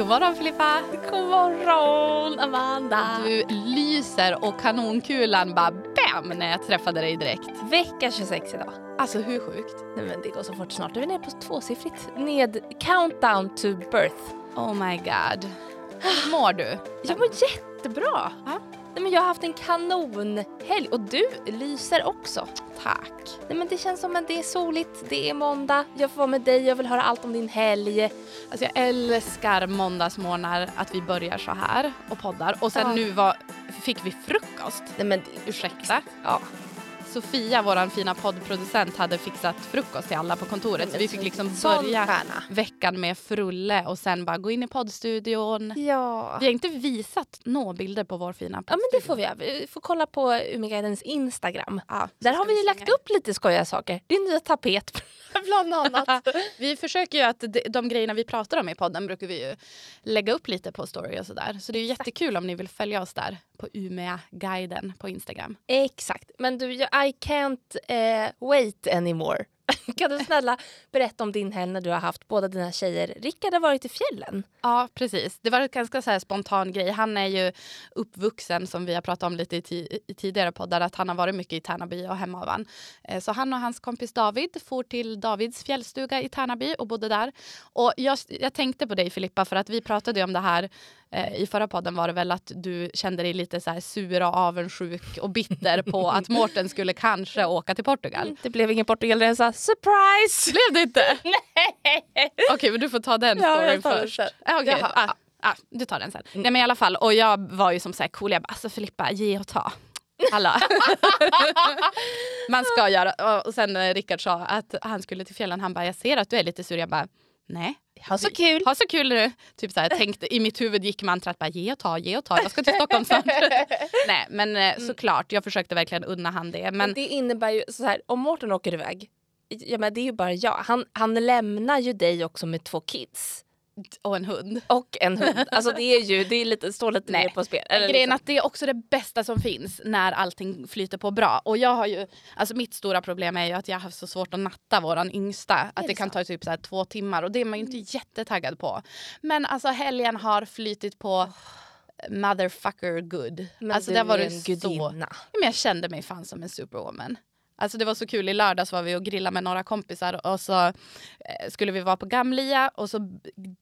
God morgon Filippa! God morgon Amanda! Du lyser och kanonkulan bara bam när jag träffade dig direkt. Vecka 26 idag. Alltså hur sjukt? Nej men det går så fort snart. är vi nere på tvåsiffrigt. Ned countdown to birth. Oh my god. Hur mår du? Jag mår jättebra. Ja. Nej, men jag har haft en kanonhelg och du lyser också. Tack. Nej, men det känns som att det är soligt, det är måndag, jag får vara med dig, jag vill höra allt om din helg. Alltså jag älskar måndagsmorgnar att vi börjar så här och poddar och sen Ja. nu var, fick vi frukost. Nej men Ursäkta? ja. Sofia, vår fina poddproducent, hade fixat frukost till alla på kontoret så vi fick liksom börja veckan med frulle och sen bara gå in i poddstudion. Ja. Vi har inte visat några bilder på vår fina Ja men det poddstudio. får vi göra. Vi får kolla på Umeguidens Instagram. Ja, Där har vi slänga lagt upp lite skojiga saker. Din nya tapet bland annat. Vi försöker ju att de, de grejerna vi pratar om i podden brukar vi ju lägga upp lite på story och sådär. Så det är jättekul om ni vill följa oss där på Umea-guiden på Instagram. Exakt. Men du, I can't eh, wait anymore. kan du snälla berätta om din helg när du har haft båda dina tjejer. Rickard har varit i fjällen. Ja, precis. Det var en ganska så spontan grej. Han är ju uppvuxen, som vi har pratat om lite i, ti- i tidigare poddar, att han har varit mycket i Tärnaby och Hemavan. Eh, Så han och hans kompis David for till Davids fjällstuga i Tärnaby och bodde där. Och jag, jag tänkte på dig Filippa, för att vi pratade ju om det här eh, i förra podden var det väl att du kände dig lite så här sur och avundsjuk och bitter på att Mårten skulle kanske åka till Portugal. Det blev ingen Portugalresa. Surprise! Blev det inte? Okej, men du får ta den Ja, storyn den först. Ah. Jaha. ah, ah, du tar den sen. Nej men i alla fall, och jag var ju som så här cool, jag bara alltså Filippa, ge och ta. Alla. Man ska göra, och- och sen när Rickard sa att han skulle till fjällen, han bara jag ser att du är lite sur, jag bara nej. Ha så kul! Ha så kul nu. Typ så här, tänkte, I mitt huvud gick mantrat bara ge och ta, ge och ta, jag ska till Stockholm snart. nej men eh, såklart, jag försökte verkligen unna han det. Men Men det innebär ju så här, om Mårten åker iväg, ja, men det är ju bara jag. Han, han lämnar ju dig också med två kids. Och en hund. Och en hund. Alltså det är ju, det är lite, står lite mer på spel. Eller Grejen liksom. att det är också det bästa som finns när allting flyter på bra. Och jag har ju, alltså mitt stora problem är ju att jag har haft så svårt att natta våran yngsta. Att det, det kan? Mm. ta typ så två timmar och det är man ju inte jättetaggad på. Men alltså helgen har flytit på motherfucker good. Men alltså du där var en så... gudinna. Men jag kände mig fan som en superwoman. Alltså det var så kul, i lördags var vi och grillade med några kompisar och så eh, skulle vi vara på Gamlia och så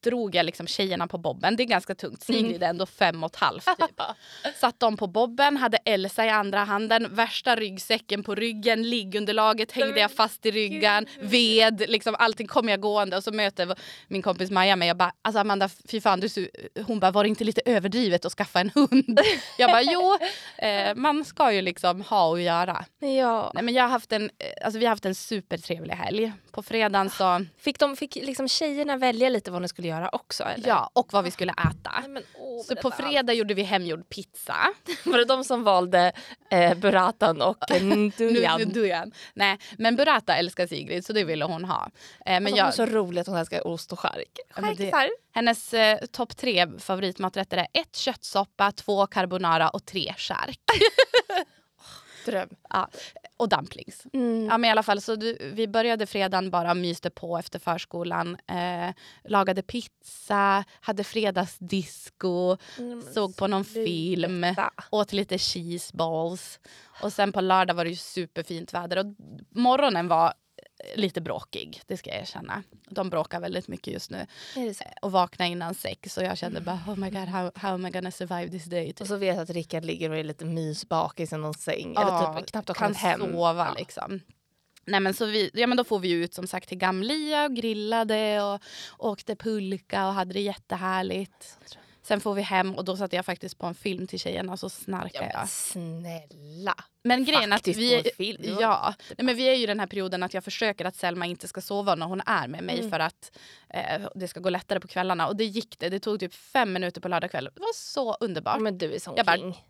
drog jag liksom tjejerna på bobben. Det är ganska tungt, Sigrid är ändå fem och ett halvt typ. Satt dem på bobben, hade Elsa i andra handen, värsta ryggsäcken på ryggen, liggunderlaget hängde jag fast i ryggen, ved, liksom allting kom jag gående och så möter min kompis Maja mig och bara alltså Amanda fy fan du, är su-" hon bara var det inte lite överdrivet att skaffa en hund? Jag bara jo, eh, man ska ju liksom ha att göra. Ja. Nej, men jag har haft en, eh, alltså vi har haft en supertrevlig helg. På fredagen så, Fick, de, fick liksom tjejerna välja lite vad de skulle göra också? Eller? ja, och vad vi skulle äta. Nej, men, åh, Så på fredag gjorde vi hemgjord pizza. Var det de som valde eh, burratan och dujan. Nej, men burrata älskar Sigrid så det ville hon ha. Eh, men Alltså, jag, hon är så rolig att hon älskar ost och det- Charkisar. hennes eh, topp tre favoritmaträtter är ett köttsoppa, två carbonara och tre chark. Dröm. Ja, och dumplings. Mm. Ja, men i alla fall, så du, vi började fredagen bara myste på efter förskolan. Eh, lagade pizza, hade fredagsdisco, Mm, såg på någon film, sluta. åt lite cheese balls. Och sen på lördag var det ju superfint väder och morgonen var lite bråkig, det ska jag erkänna. De bråkar väldigt mycket just nu. Så? Och vakna innan sex och jag kände bara oh my god how, how am I gonna survive this day? Och så vet jag att Rickard ligger och är lite mysbakis i någon säng. Ja, eller typ knappt har kan kommit hem. sova Ja. liksom. Nej, men så vi, ja, men då får vi ut som sagt till Gamlia och grillade och åkte pulka och hade det jättehärligt. Sen får vi hem och då satte jag faktiskt på en film till tjejerna och så snarkade Ja, jag. men snälla. Men grejen att vi, film, ja, nej, men vi är ju i den här perioden att jag försöker att Selma inte ska sova när hon är med mig Mm. för att eh, det ska gå lättare på kvällarna. Och det gick det. Det tog typ fem minuter på lördag kväll. Det var så underbart. Men du är sån Jag bara- king.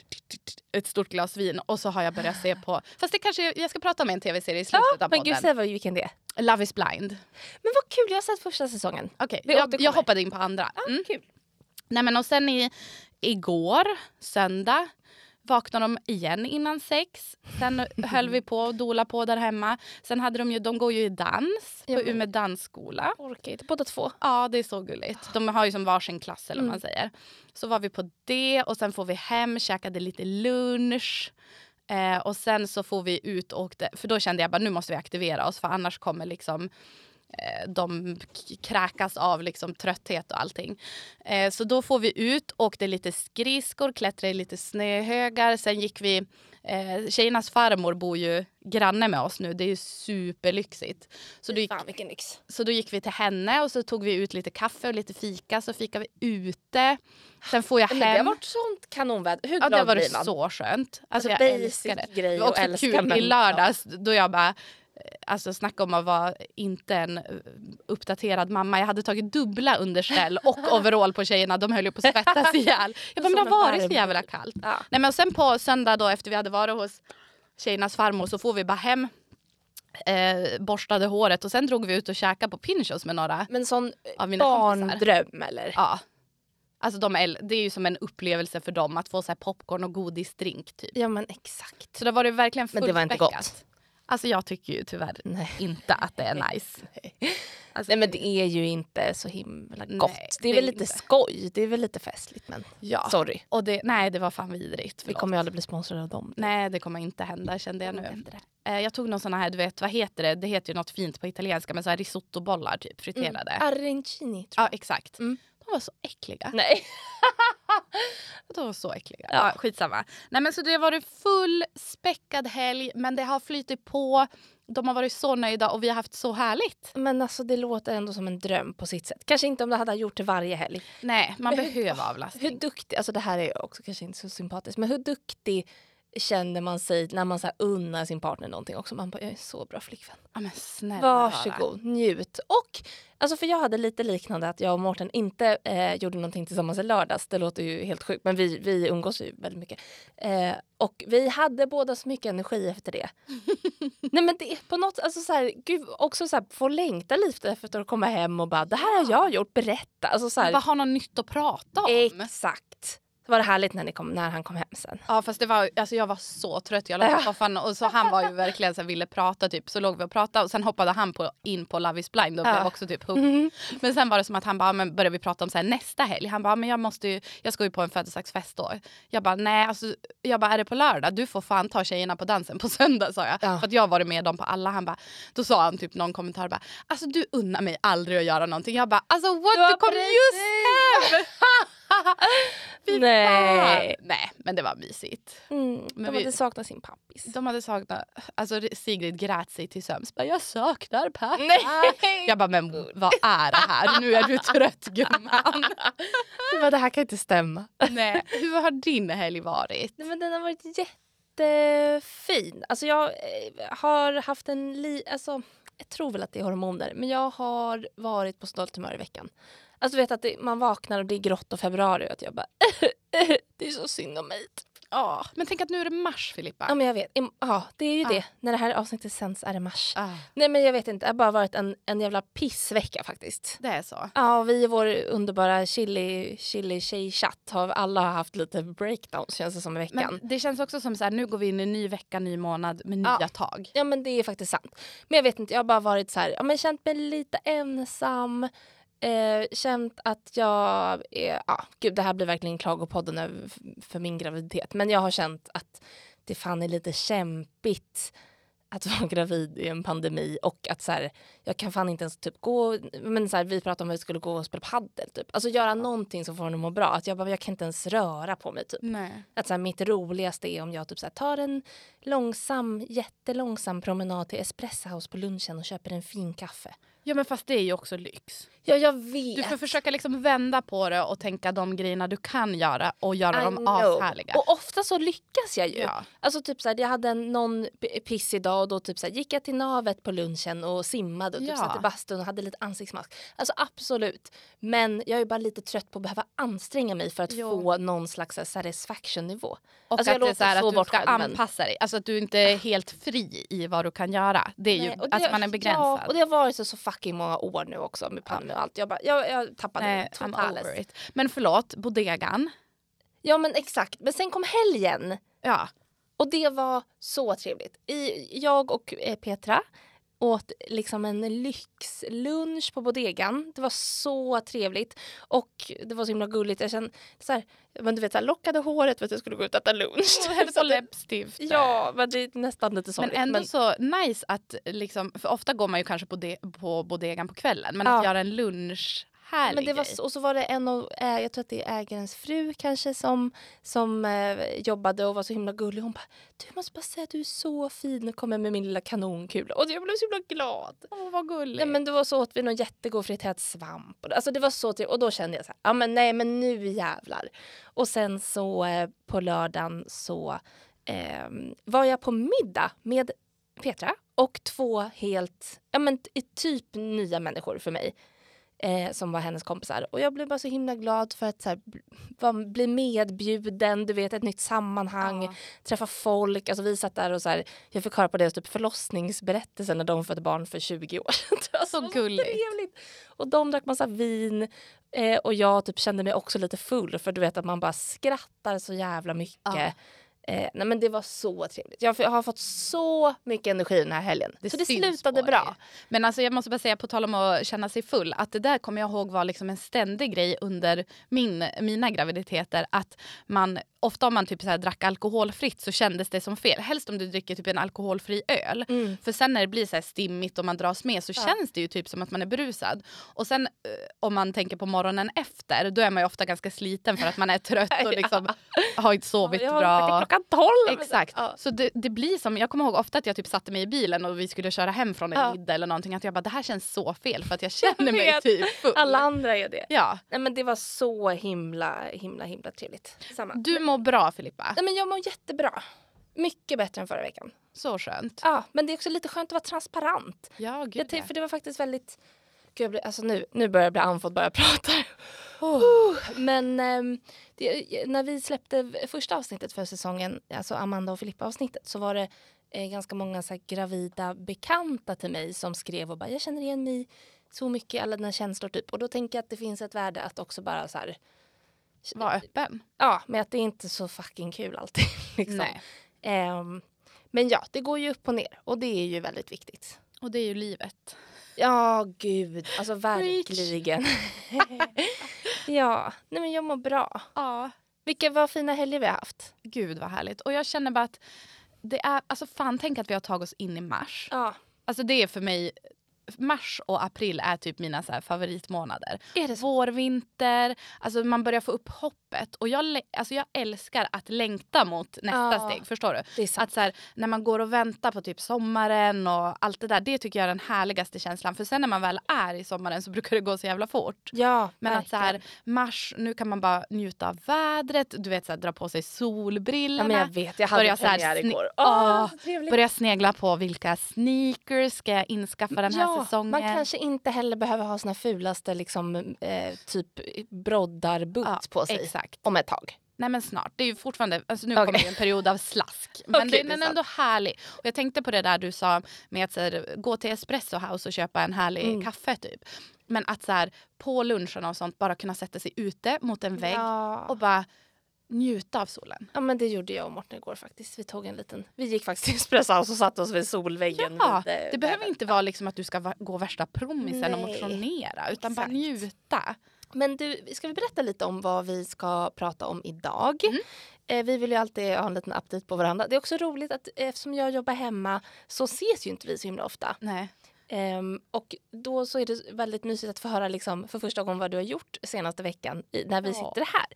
Ett stort glas vin och så har jag börjat se på... Fast det kanske jag ska prata om en tv-serie i slutet Ja, av men podden. gud, säg vad, vilken det är. Love is blind. Men vad kul, jag har sett första säsongen. Okej, Vi jag, jag hoppade in på andra. Mm. Kul. Nej, men och sen i, igår, söndag, vaknade de igen innan sex. Sen höll vi på och dola på där hemma. Sen hade de ju, de går ju i dans på Umeå dansskola. Orkar inte. Båda två. Ja, det är så gulligt. De har ju som varsin klass eller vad Mm. man säger. Så var vi på det och sen får vi hem, käkade lite lunch. Eh, och sen så får vi ut och åkte, för då kände jag bara nu måste vi aktivera oss för annars kommer liksom de k- kräkas av liksom trötthet och allting. Eh, så då får vi ut, åkte lite skridskor, klättrade i lite snöhögar. Sen gick vi, eh, tjejernas farmor bor ju granne med oss nu, det är ju superlyxigt. Så då gick, Fan vilken lyx. så då gick vi till henne och så tog vi ut lite kaffe och lite fika. Så fikade vi ute. Sen får jag Men det har hem. varit sånt kanonväder. Hur Ja, glad det har varit så skönt. Alltså, Alltså, jag basic älskar det. grej Det var också kul men- i lördags då jag bara, eh, alltså snacka om att vara inte en eh, uppdaterad mamma. Jag hade tagit dubbla underställ och overall på tjejerna. De höll ju på att svettas ihjäl. Jag bara, men det har varit så jävla kallt. Ja. Nej, men sen på söndag då efter vi hade varit hos tjejernas farmor så får vi bara hem eh, borstade håret och sen drog vi ut och käkade på Pinchos med några Men sån av mina kompisar. barndröm eller? Ja. Alltså de är, det är ju som en upplevelse för dem att få så här popcorn och godisdrink typ. Ja men exakt. Så det var det verkligen Men det var inte fullspäckat. Alltså jag tycker ju tyvärr Nej. inte att det är nice. Alltså, Nej men det är ju inte så himla gott. Nej, det är det väl är lite inte. skoj, det är väl lite festligt men ja. sorry. Och det, nej det var fan vidrigt. Vi Förlåt. kommer ju aldrig bli sponsrade av dem. Nej det kommer inte hända kände jag Nu det. Eh, jag tog någon sån här, du vet vad heter det? Det heter ju något fint på italienska men så här risottobollar typ friterade. Arancini tror Ja exakt. Mm. De var så äckliga. Nej. De var så äckliga. Ja. Ja. skitsamma. Nej, men så det har varit full späckad helg men det har flyttit på. De har varit så nöjda och vi har haft så härligt. Men alltså det låter ändå som en dröm på sitt sätt. Kanske inte om det hade gjort det varje helg. Nej, man Men hur- behöver Hur avlastning. duktig, alltså det här är också kanske inte så sympatiskt, men hur duktig känner man sig när man så här unnar sin partner någonting också? Man bara, jag är så bra flickvän. Ja, men snälla Varsågod, njut. Och, alltså för jag hade lite liknande att jag och Mårten inte eh, gjorde någonting tillsammans i lördags. Det låter ju helt sjukt, men vi, vi umgås ju väldigt mycket. Eh, och vi hade båda så mycket energi efter det. Nej men det är på något, alltså så här, gud, också så här, få längta lite efter att komma hem och bara, det här har jag gjort, berätta. Alltså så här, Bara ha något nytt att prata om. Exakt. Det var det härligt när, kom, när han kom hem sen. Ja fast det var, alltså jag var så trött. Jag låg på soffan och så han var ju verkligen så här, ville prata typ. Så låg vi och pratade och sen hoppade han på, in på Love is blind och Ja. blev också typ hooked. Men sen var det som att han bara, men började vi prata om så här, nästa helg. Han bara, men jag måste ju, jag ska ju på en födelsedagsfest då. Jag bara, nej alltså, jag bara, är det på lördag? Du får fan ta tjejerna på dansen på söndag sa jag. Ja. För att jag har varit med dem på alla. Han bara, då sa han typ någon kommentar bara, alltså du unnar mig aldrig att göra någonting. Jag bara, alltså what? Du kom just hem! Nej. Nej, men det var mysigt. Mm, de vi- hade saknat sin pappis. De hade saknat, alltså Sigrid grät sig till sömns. Bara, Jag saknar pappa. Nej! Jag bara, men vad är det här? Nu är du trött gumman. Det, var, det här kan inte stämma. Nej. Hur har din helg varit? Nej, men den har varit jättefin. Alltså jag eh, har haft en... Li, alltså, jag tror väl att det är hormoner, men jag har varit på stolt humör i veckan. Alltså du vet att det, man vaknar och det är grått och februari och att jag bara... det är så synd om mig. Ja, men tänk att nu är det mars Filippa. Ja men jag vet. Ja det är ju Ja. det. När det här avsnittet sänds är det mars. Ah, Nej men jag vet inte, det har bara varit en, en jävla pissvecka faktiskt. det är så. Ja, och vi i vår underbara chili, chili tjej-chatt har alla haft lite breakdowns känns det som i veckan. Men det känns också som så här, nu går vi in i en ny vecka, ny månad med nya Ja. tag. Ja men det är faktiskt sant. Men jag vet inte, jag har bara varit så här, ja men känt mig lite ensam. Eh, känt att jag, är, ja gud det här blir verkligen klagopodden över- för min graviditet. Men jag har känt att det fan är lite kämpigt att vara gravid i en pandemi och att så här, jag kan fan inte ens typ gå, men så här, vi pratade om att vi skulle gå och spela padel typ. Alltså göra någonting som får en att må bra. Att jag bara, jag kan inte ens röra på mig typ. Nej. Att så här, mitt roligaste är om jag typ så här, tar en långsam, jättelångsam promenad till Espresso House på lunchen och köper en fin kaffe. Ja men fast det är ju också lyx. Ja, jag vet. Du får försöka liksom vända på det och tänka de grejerna du kan göra och göra I dem know. ashärliga. Och ofta så lyckas jag ju. Ja. Alltså typ så här, jag hade någon p- piss idag och då typ så här, gick jag till navet på lunchen och simmade och typ Ja. satt i bastun och hade lite ansiktsmask. Alltså absolut. Men jag är bara lite trött på att behöva anstränga mig för att Jo. få någon slags så här, satisfaction-nivå. Och Alltså, att det är så här att du ska men- anpassa dig. Alltså att du inte är helt fri i vad du kan göra. Det är ju, Nej, och det- alltså man är begränsad. Ja, och det har varit så, så fucking många år nu också med pandemi och allt. Jag, bara, jag, jag tappade Nej, totalt. Men förlåt, bodegan. Ja men exakt. Men sen kom helgen. Ja. Och det var så trevligt. I, jag och eh, Petra åt liksom en lyxlunch på bodegan. Det var så trevligt och det var så himla gulligt. Jag kände så här, men du vet, så här, lockade håret för att jag skulle gå ut och äta lunch. Och det- läppstift. Ja, men det är nästan lite Men sorgligt. ändå så nice att liksom, för ofta går man ju kanske på, de, på bodegan på kvällen men Ja. att göra en lunch härlig Men det var, grej. och så var det en av, äh, jag tror att det är ägarens fru kanske som, som eh, jobbade och var så himla gullig. Hon bara, du måste bara säga att du är så fin och kommer med min lilla kanonkula. Och jag blev så himla glad. Åh vad gulligt. Nej, men det var så åt vi någon jättegod friterad svamp. Alltså det var så trevligt. Och då kände jag så ja men nej men nu jävlar. Och sen så eh, på lördagen så eh, var jag på middag med Petra och två helt, ja men typ nya människor för mig. Eh, som var hennes kompisar. Och jag blev bara så himla glad för att så här, var, bli medbjuden, du vet ett nytt sammanhang, Ja. träffa folk. Alltså vi satt där och så här, jag fick höra på deras typ förlossningsberättelse när de födde barn för 20 år sedan. Det var Så så gulligt. trevligt. Och de drack massa vin eh, och jag typ kände mig också lite full för du vet att man bara skrattar så jävla mycket. Ja. Eh, nej men det var så trevligt. Jag har fått så mycket energi den här helgen. Det så det slutade bra. Men alltså jag måste bara säga på tal om att känna sig full att det där kommer jag ihåg var liksom en ständig grej under min, mina graviditeter att man ofta om man typ så här drack alkoholfritt så kändes det som fel. Helst om du dricker typ en alkoholfri öl. Mm. För sen när det blir så här stimmigt och man dras med så Ja. känns det ju typ som att man är berusad. Och sen eh, om man tänker på morgonen efter då är man ju ofta ganska sliten för att man är trött och liksom har inte sovit har bra. Klockan tolv. Exakt. Ja. Så det, det blir som, jag kommer ihåg ofta att jag typ satte mig i bilen och vi skulle köra hem från en Ja. middag eller någonting. Att jag bara, det här känns så fel för att jag känner mig vet. typ full. Alla andra är det. Ja. Nej men det var så himla himla himla trevligt. Samma. Du mår bra Filippa. Nej men jag mår jättebra. Mycket bättre än förra veckan. Så skönt. Ja, men det är också lite skönt att vara transparent. Ja, Jag gud tänkte, ja. för det var faktiskt väldigt... Jag blir, alltså nu, nu börjar jag bli andfådd bara jag pratar. Oh. Men ehm, det, när vi släppte första avsnittet för säsongen, alltså Amanda och Filippa avsnittet, så var det eh, ganska många så här, gravida bekanta till mig som skrev och bara jag känner igen mig så mycket alla dina känslor typ. Och då tänker jag att det finns ett värde att också bara så här, Var öppen. ja, med att det är inte så fucking kul alltid. liksom. Nej. Ehm, men ja, det går ju upp och ner och det är ju väldigt viktigt. Och det är ju livet. Ja, gud. Alltså verkligen. ja, nej men jag mår bra. Ja. Vilka var fina helger vi har haft. Gud vad härligt. Och jag känner bara att det är, alltså fan tänk att vi har tagit oss in i mars. Ja. Alltså det är för mig, mars och april är typ mina så favoritmånader. Är det så? Vår, vinter, alltså man börjar få upp hoppet. Och jag, alltså jag älskar att längta mot nästa Ja. steg. Förstår du? Att så här, när man går och väntar på typ sommaren och allt det där. Det tycker jag är den härligaste känslan. För sen när man väl är i sommaren så brukar det gå så jävla fort. Ja, Men att så här, mars, nu kan man bara njuta av vädret. Du vet så här, dra på sig Ja, solbrillorna. men jag vet, jag hade Börja premiär igår. Ja, Åh, trevligt. Börja snegla på vilka sneakers ska jag inskaffa den här ja, säsongen. Man kanske inte heller behöver ha sina fulaste liksom, eh, typ broddarboots Ja, på sig Exakt. om ett tag. Nej men snart. Det är ju fortfarande, alltså nu Okej. kommer ju en period av slask. Men Okej, den är ändå härlig. Och jag tänkte på det där du sa med att här, gå till Espresso House och köpa en härlig Mm. kaffe typ. Men att så här, på lunchen och sånt bara kunna sätta sig ute mot en vägg Ja. och bara njuta av solen. ja, men det gjorde jag och Morten igår faktiskt. Vi tog en liten... Vi gick faktiskt till Espresso House och satte oss vid solväggen. Ja, vid, eh, det behöver inte vara liksom att du ska gå värsta prommisen och motionera utan bara exakt. njuta. Men du, ska vi berätta lite om vad vi ska prata om idag? Mm. Eh, vi vill ju alltid ha en liten update på varandra. Det är också roligt att eftersom jag jobbar hemma så ses ju inte vi så himla ofta. Nej. Ehm, och då så är det väldigt mysigt att få höra liksom, för första gången vad du har gjort senaste veckan i, när vi Ja. sitter här.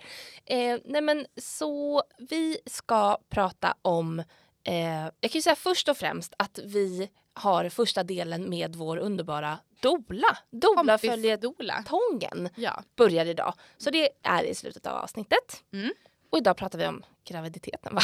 Eh, nej men så vi ska prata om, eh, jag kan ju säga först och främst att vi har första delen med vår underbara Dola. Dola följer Dola. Tången Ja. börjar idag. Så det är i slutet av avsnittet. Mm. Och idag pratar vi om graviditeten va?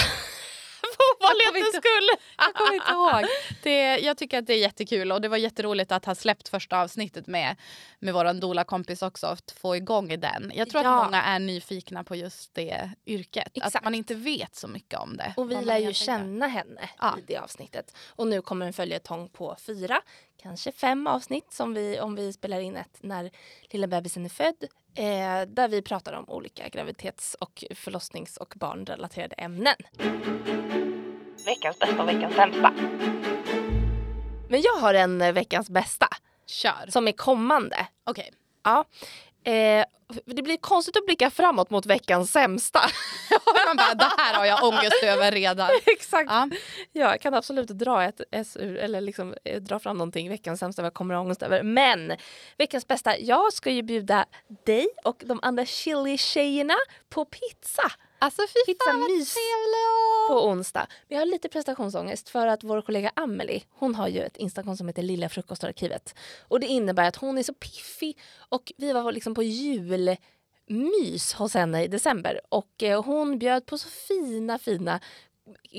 Ovanlighetens skull! Jag kommer inte ihåg. Det, jag tycker att det är jättekul och det var jätteroligt att ha släppt första avsnittet med, med vår Dola-kompis också. Att få igång den. Jag tror Ja. att många är nyfikna på just det yrket. Exakt. Att man inte vet så mycket om det. Och vi lär ju känna henne Ja. i det avsnittet. Och nu kommer en följetong på fyra kanske fem avsnitt som vi, om vi spelar in ett när lilla bebisen är född. Eh, där vi pratar om olika graviditets och förlossnings och barnrelaterade ämnen. Veckans bästa och veckans sämsta. Men jag har en eh, veckans bästa Kör. som är kommande. Okej. Ja. Eh, det blir konstigt att blicka framåt mot veckans sämsta. Man bara, det här har jag ångest över redan. Exakt. Ja. Ja, jag kan absolut dra ett eller liksom eh, dra fram någonting veckans sämsta vad jag kommer ha ångest över. Men veckans bästa, jag ska ju bjuda dig och de andra chili-tjejerna på pizza Alltså fy fan vad mys. på onsdag. Vi har lite prestationsångest för att vår kollega Amelie, hon har ju ett Instagram som heter Lilla frukostarkivet. Och det innebär att hon är så piffig och vi var liksom på julmys hos henne i december och eh, hon bjöd på så fina, fina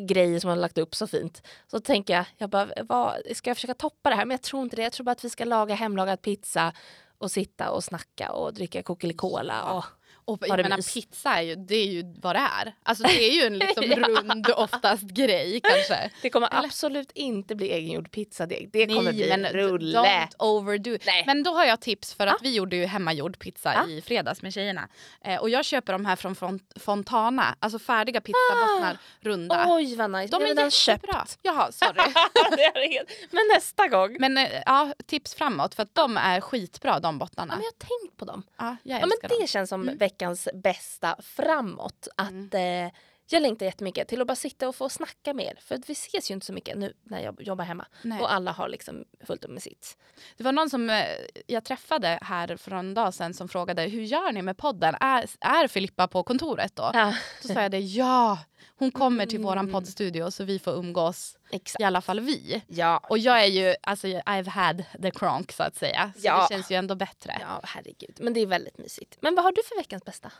grejer som hon har lagt upp så fint. Så tänker jag, jag bara, vad, ska jag försöka toppa det här? Men jag tror inte det. Jag tror bara att vi ska laga hemlagad pizza och sitta och snacka och dricka Coca-Cola. Och, Och jag det menar, mys? pizza är ju, det är ju vad det är. Alltså det är ju en liksom Ja. rund oftast grej kanske. det kommer Eller? absolut inte bli egengjord pizzadeg. Det kommer Nej, bli men rulle. Don't overdo. Nej. Men då har jag tips för att Ja. vi gjorde ju hemmagjord pizza Ja. i fredags med tjejerna. Eh, och jag köper de här från Font- Fontana, alltså färdiga pizzabottnar, runda. Oj vad nice. de är redan jättebra. köpt. Jaha, sorry. helt. Men nästa gång. Men eh, ja, tips framåt för att de är skitbra de Ja, bottnarna. men jag har tänkt på dem. Ja, jag Ja, men det dem. känns som Mm. Veckans bästa framåt. Att eh, Jag längtar jättemycket till att bara sitta och få snacka med er. För att vi ses ju inte så mycket nu när jag jobbar hemma. Nej. Och alla har liksom fullt upp med sitt. Det var någon som eh, jag träffade här för en dag sedan som frågade hur gör ni med podden? Är, är Filippa på kontoret då? Ja, Så sa jag det, ja! Hon kommer till våran Mm. poddstudio så vi får umgås, exakt. i alla fall vi. Ja, Och jag är ju, alltså I've had the cronk så att säga. Så Ja. det känns ju ändå bättre. ja, herregud. Men det är väldigt mysigt. Men vad har du för veckans bästa?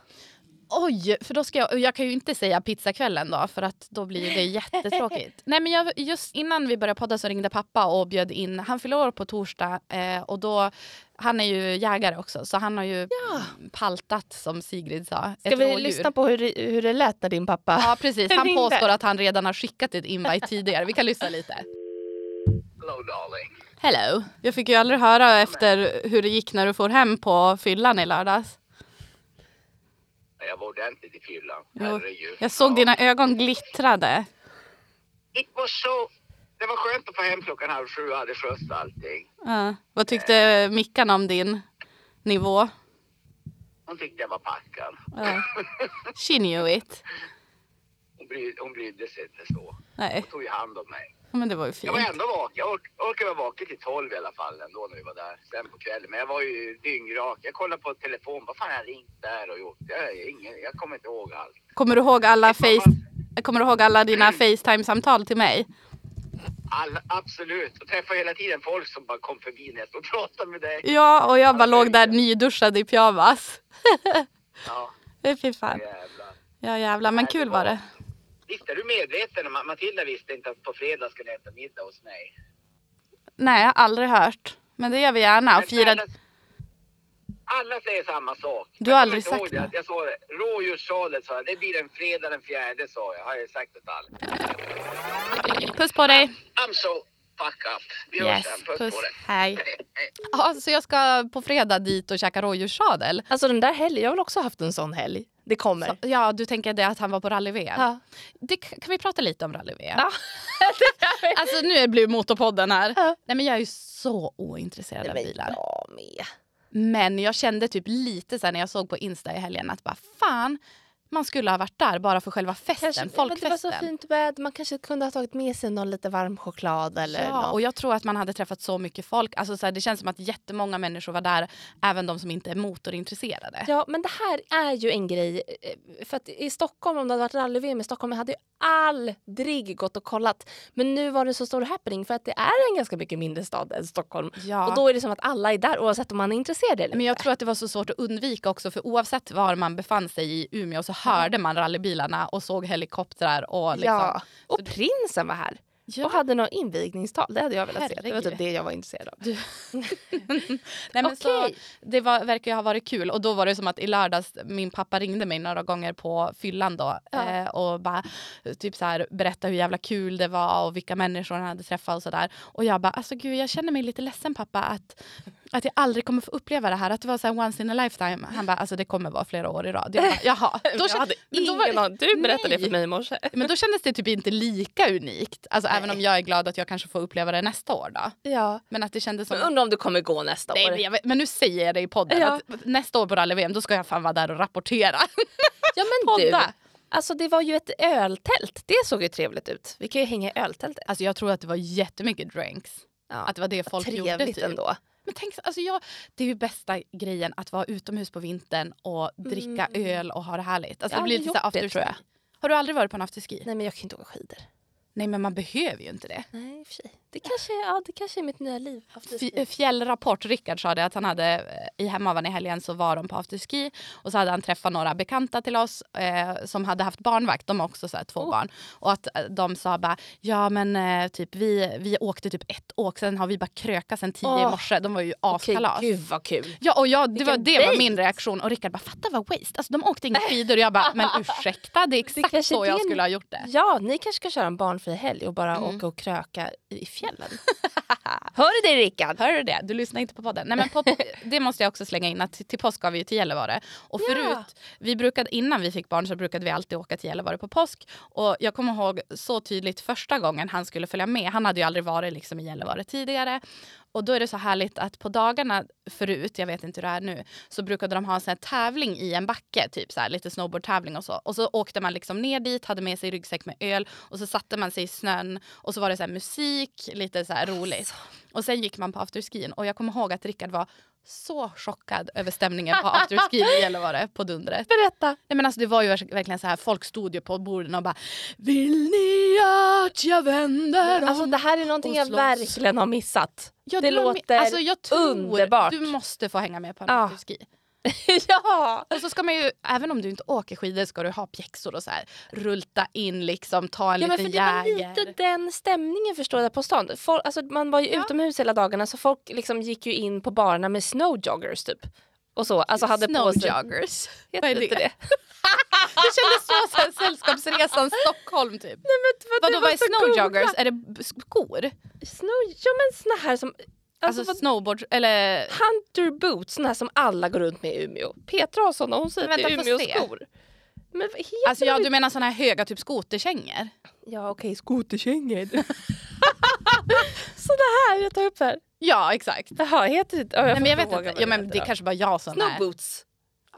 Oj, för då ska jag, jag kan ju inte säga pizzakvällen då för att då blir det jättetråkigt. Nej men jag, just innan vi började podda så ringde pappa och bjöd in, han fyller år på torsdag eh, och då, han är ju jägare också så han har ju paltat som Sigrid sa. Ska vi rådjur. lyssna på hur, det- hur det lät när din pappa... Ja precis, han ringde? påstår att han redan har skickat ett invite tidigare. Vi kan lyssna lite. Hello, darling. Hello. Jag fick ju aldrig höra efter hur det gick när du får hem på fyllan i lördags. Jag var ordentligt i fyllan. Herregud. Jag såg dina ögon glittrade. It was so... Det var skönt att få hem klockan halv sju och hade skjuts allting. Ja. Vad tyckte Mickan om din nivå? Hon tyckte jag var packad. Ja. She knew it. Hon, bry, hon brydde sig inte så. Nej, Hon tog ju hand om mig. Men det var ju Jag var fint. ändå vaken. Jag ork, orkade vara vaken till tolv i alla fall ändå när vi var där. Sen på kvällen. Men jag var ju dyngrak. Jag kollade på telefon. Vad fan har jag ringt där och gjort? Jag, ingen, jag kommer inte ihåg allt. Kommer du ihåg alla, face, kommer du ihåg alla dina Facetime-samtal till mig? All, absolut. Och träffade hela tiden folk som bara kom förbi när jag stod och pratade med dig. Ja, och jag bara låg där nyduschad i pyjamas. Ja, Fy fan. jävlar. Ja jävlar, men Nej, det kul var- var det. Visst är du medveten om att Matilda visste inte att på fredag ska ni äta middag hos mig? Nej, jag har aldrig hört. Men det gör vi gärna. Och Men fira... Alla, alla säger samma sak. Du har aldrig sagt det. det. Jag sa det. Rådjurssalet sa jag. Det blir en fredag den fjärde sa jag. Har jag sagt åt alla. Puss på dig. I'm so fuck up. Vi hörs Yes, sen. Puss, puss. på dig. Hej. Ja, så jag ska på fredag dit och käka rådjurssadel? Alltså den där helgen, jag har väl också haft en sån helg. Det kommer. Så, ja, du tänker det att han var på rally-VM? Ja. Det, kan vi prata lite om rally-VM? Ja. Alltså nu blir motorpodden här. Ja. Nej men jag är ju så ointresserad av Men bilar. jag med. Men jag kände typ lite så här när jag såg på Insta i helgen att bara fan, man skulle ha varit där bara för själva festen, Kanske, men det var folkfesten. så fint väder, man kanske kunde ha tagit med sig någon lite varm choklad eller Ja, något. och jag tror att man hade träffat så mycket folk. Alltså så här, det känns som att jättemånga människor var där, även de som inte är motorintresserade. Ja, men det här är ju en grej. eh, För att i Stockholm, om det hade varit rally-VM i Stockholm, jag hade ju aldrig gått och kollat. Men nu var det så stor happening för att det är en ganska mycket mindre stad än Stockholm. Ja. Och då är det som att alla är där oavsett om man är intresserad eller Men jag inte. tror att det var så svårt att undvika också för oavsett var man befann sig i Umeå så hörde man rallybilarna och såg helikoptrar och liksom. Ja, och prinsen var här. Ja. och hade något invigningstal. Det hade jag velat se. Det var Herregud. typ det jag var intresserad av. Nej, men så, det var, verkar ju ha varit kul och då var det som att i lördags, min pappa ringde mig några gånger på fyllan då Ja. eh, och bara typ så här, berättade hur jävla kul det var och vilka människor han hade träffat och sådär. Och jag bara, alltså gud jag känner mig lite ledsen pappa att, att jag aldrig kommer få uppleva det här, att det var så här once in a lifetime. Han bara, alltså det kommer vara flera år i rad. Jag bara, jaha. Då jag hade var- ingen aning. Du berättade det Nej. för mig i morse. Men då kändes det typ inte lika unikt. Alltså även om jag är glad att jag kanske får uppleva det nästa år då. Ja. Men att det kändes som Men undrar om du kommer gå nästa Nej, år. men, vet, men nu säger jag det i podden. Ja. Att nästa år på rally-VM då ska jag fan vara där och rapportera. Ja men du, alltså det var ju ett öltält. Det såg ju trevligt ut. Vi kan ju hänga i öltältet. Alltså jag tror att det var jättemycket drinks. Ja. Att det var det folk gjorde. Trevligt Typ. ändå. Men tänk, så- alltså jag, det är ju bästa grejen att vara utomhus på vintern och dricka öl och ha det härligt. Alltså Jag det blir lite så afterski. tror jag. Har du aldrig varit på en afterski? Nej men jag kan inte åka skidor. Nej men man behöver ju inte det. Nej i för sig. Det kanske, ja, det kanske är mitt nya liv. Fjällrapport, Rickard sa det att han hade eh, i Hemavan i helgen så var de på afterski och så hade han träffat några bekanta till oss eh, som hade haft barnvakt, de har också så här, två Oh. barn. Och att eh, de sa bara, ja men eh, typ vi, vi åkte typ ett åk, sen har vi bara krökat sen tio i Åh. morse. De var ju askalas. gud vad kul. Ja, och jag, det, var, det var min reaktion. Och Rickard bara, fatta vad waste. Alltså, de åkte inga skidor. Och jag bara, men ursäkta, det är exakt kanske så jag det- skulle ha gjort det. Ja, ni kanske ska köra en barnfri helg och bara Mm. åka och kröka i fjällen. Hör du det Rickard? Hör du det? Du lyssnar inte på podden. Nej, men på, det måste jag också slänga in att till, påsk ska vi ju till Gällivare. Och förut, vi brukade, innan vi fick barn så brukade vi alltid åka till Gällivare på påsk. Och jag kommer ihåg så tydligt första gången han skulle följa med. Han hade ju aldrig varit liksom i Gällivare tidigare. Och då är det så härligt att på dagarna förut, jag vet inte hur det är nu, så brukade de ha en sån tävling i en backe, typ så här, lite snowboardtävling och så. Och så åkte man liksom ner dit, hade med sig ryggsäck med öl och så satte man sig i snön och så var det så musik, lite så roligt. Och sen gick man på afterskin och jag kommer ihåg att Rickard var så chockad över stämningen på afterskin i Gällivare på Dundret. Berätta. Nej, men alltså, det var ju verkligen så här, folk stod ju på borden och bara Vill ni att jag vänder om? Alltså det här är någonting jag verkligen har missat. Ja, det låter alltså, jag tror underbart. Du måste få hänga med på en Ja. afterski. ja! Och så ska man ju, även om du inte åker skidor ska du ha pjäxor och så här rulta in liksom, ta en Ja, men för liten det var jäger. lite den stämningen förstår jag på stan. Folk, alltså, man var ju Ja. utomhus hela dagarna så folk liksom gick ju in på barerna med snowjoggers typ. Och så, alltså hade. Snowjoggers. Heter Vad är inte det? det? Det kändes så, så här, Sällskapsresan Stockholm typ. Vadå det vad var är så snowjoggers? Är det skor? Snow, ja men såna här som... Alltså, Alltså, snowboard eller... Hunter boots, såna här som alla går runt med i Umeå. Petra har såna, hon säger Men att det är. Umeå-skor. Men Alltså ja, du menar såna här höga typ skoterkängor? Ja okej, skoterkängor. såna här, jag tar upp här. Ja exakt. Jaha, heter det... Ja, Nej, men jag vet inte. Ja, men det då. kanske bara jag som är... Snowboots.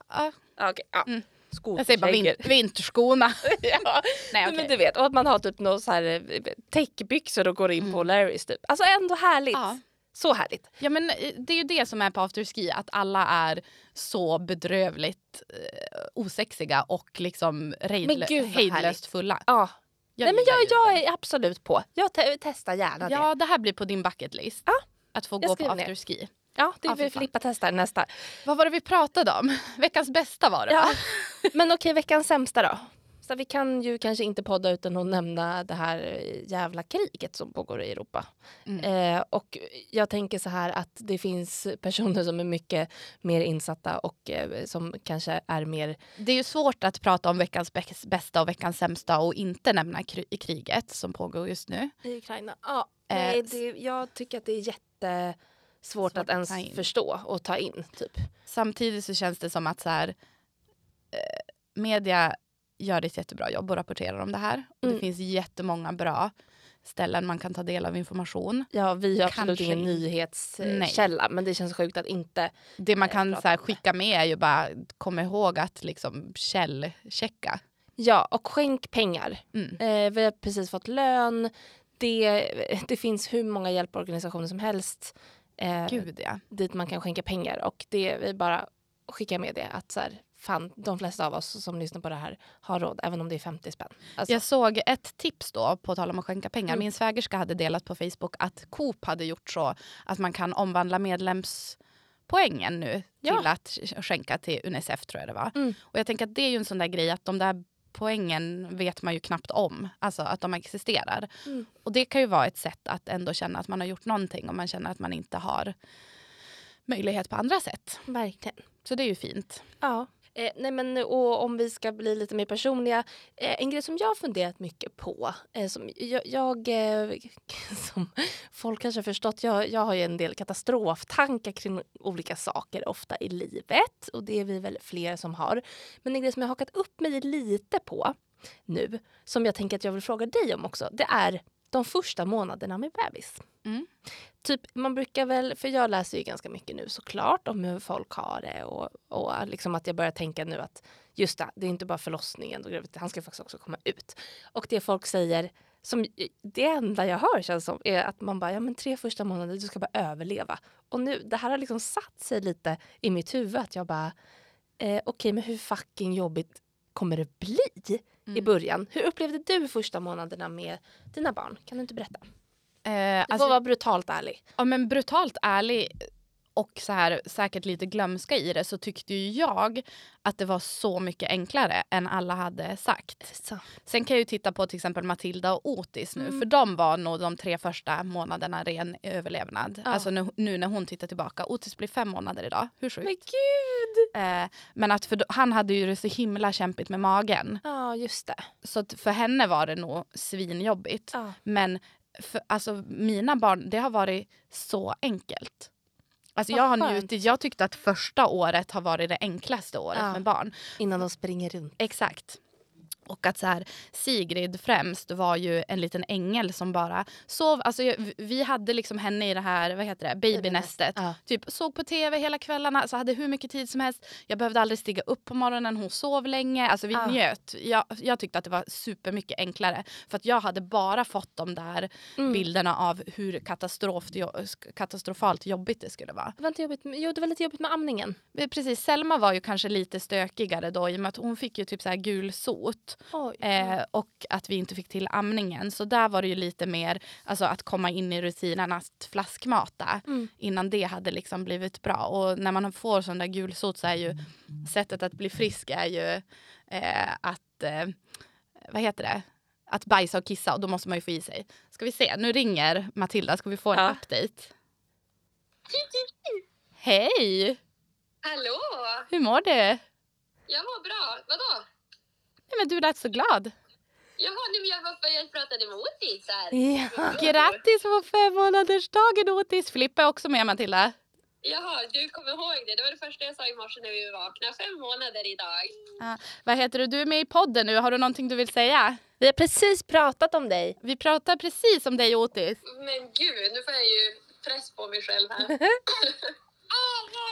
Ja, Ja, Okej, ja. Mm. Skoterkängor. jag säger bara vin vinterskorna. ja. Nej, Men okej. du vet, och att man har typ någon så här eh, täckbyxor och går in på Larrys typ. Alltså ändå härligt. Ja. Så härligt. Ja men eh, det är ju det som är på afterski, att alla är så bedrövligt eh, osexiga och liksom hejdlöst fulla. Ja. Jag Nej men jag, jag är absolut på. Jag te- testar gärna det. Ja, det här blir på din bucket list. Ja, Att få jag gå på ner. afterski. Ja, det vill fan. Filippa testa nästa. Vad var det vi pratade om? Veckans bästa var det Ja. Men okej, veckans sämsta då? Så vi kan ju kanske inte podda utan att nämna det här jävla kriget som pågår i Europa. Mm. Eh, och jag tänker så här att det finns personer som är mycket mer insatta och eh, som kanske är mer... Det är ju svårt att prata om veckans bäs- bästa och veckans sämsta och inte nämna kri- kriget som pågår just nu. I Ukraina? Ja. Eh, Nej, det, jag tycker att det är jättesvårt Svårt att att ens in. förstå och ta in. Typ. Samtidigt så känns det som att så här, eh, media gör ett jättebra jobb och rapporterar om det här. Och Mm. Det finns jättemånga bra ställen man kan ta del av information. Ja, vi har absolut Kanske ingen nyhetskälla men det känns sjukt att inte... Det man Eh, kan så här, skicka med är ju bara komma ihåg att liksom källchecka. Ja, och skänk pengar. Mm. Eh, vi har precis fått lön. Det, det finns hur många hjälporganisationer som helst eh, Gud ja. dit man kan skänka pengar. Och det vi bara skickar med det att så här, fan, de flesta av oss som lyssnar på det här har råd, även om det är 50 spänn. Alltså, Jag såg ett tips då, på tal om att skänka pengar. Mm. Min svägerska hade delat på Facebook att Coop hade gjort så att man kan omvandla medlemspoängen nu Ja. till att sk- skänka till Unicef tror jag det var. Mm. Och jag tänker att det är ju en sån där grej att de där poängen vet man ju knappt om. Alltså att de existerar. Mm. Och det kan ju vara ett sätt att ändå känna att man har gjort någonting om man känner att man inte har möjlighet på andra sätt. Verkligen. Så det är ju fint. Ja. Eh, nej men, och om vi ska bli lite mer personliga. Eh, en grej som jag har funderat mycket på. Eh, som jag, jag eh, som folk kanske har förstått, jag, jag har ju en del katastroftankar kring olika saker ofta i livet. Och det är vi väl fler som har. Men en grej som jag har hakat upp mig lite på nu, som jag tänker att jag vill fråga dig om också, det är de första månaderna med bebis. Mm. Typ, man brukar väl, för jag läser ju ganska mycket nu såklart om hur folk har det och, och liksom att jag börjar tänka nu att just det, det är inte bara förlossningen, och graviditet, han ska faktiskt också komma ut. Och det folk säger, som det enda jag hör känns som, är att man bara, ja men tre första månader, du ska bara överleva. Och nu, det här har liksom satt sig lite i mitt huvud att jag bara, eh, okej okay, men hur fucking jobbigt kommer det bli Mm. i början? Hur upplevde du första månaderna med dina barn? Kan du inte berätta? Eh, Du alltså, får vara brutalt ärlig. Ja, men brutalt ärlig och så här, säkert lite glömska i det så tyckte ju jag att det var så mycket enklare än alla hade sagt. Så. Sen kan jag ju titta på till exempel Matilda och Otis nu Mm. för de var nog de tre första månaderna ren överlevnad. Ja. Alltså nu, nu när hon tittar tillbaka. Otis blir fem månader idag. Hur sjukt? Men gud! Eh, men att för, han hade ju det så himla kämpigt med magen. Ja, just det. Så för henne var det nog svinjobbigt. Ja. Men för, alltså, mina barn, det har varit så enkelt. Alltså, jag har njutit. Jag tyckte att första året har varit det enklaste året Ja. med barn. Innan de springer runt. Exakt. Och att så här, Sigrid främst var ju en liten ängel som bara sov. Alltså, vi hade liksom henne i det här vad heter det, babynästet. Ja. Typ såg på tv hela kvällarna, så hade hur mycket tid som helst. Jag behövde aldrig stiga upp på morgonen, hon sov länge. Alltså vi Ah. njöt. Jag, jag tyckte att det var supermycket enklare. För att jag hade bara fått de där Mm. bilderna av hur katastrof, katastrofalt jobbigt det skulle vara. Det var inte jobbigt. Jo, det var lite jobbigt med amningen. Men Precis, Selma var ju kanske lite stökigare då i och med att hon fick ju typ så här gul sot. Oj. Eh, och att vi inte fick till amningen. Så där var det ju lite mer alltså, att komma in i rutinerna att flaskmata Mm. innan det hade liksom blivit bra. Och när man får sån där gulsot så är ju sättet att bli frisk är ju eh, att, eh, vad heter det? Att bajsa och kissa och då måste man ju få i sig. Ska vi se, nu ringer Matilda, ska vi få en Ja. update? Hej! Hallå! Hur mår du? Jag mår bra. Vadå? Men du lät så glad. Jaha, nej, men jag, var, jag pratade med Otis här. Ja. Grattis på fem månadersdagen Otis! Filippa är också med Matilda. Jaha, du kommer ihåg det. Det var det första jag sa i morse när vi vaknade. Fem månader idag. Vad heter du? Du är med i podden nu. Har du någonting du vill säga? Vi har precis pratat om dig. Vi pratar precis om dig Otis. Men gud, nu får jag ju press på mig själv här.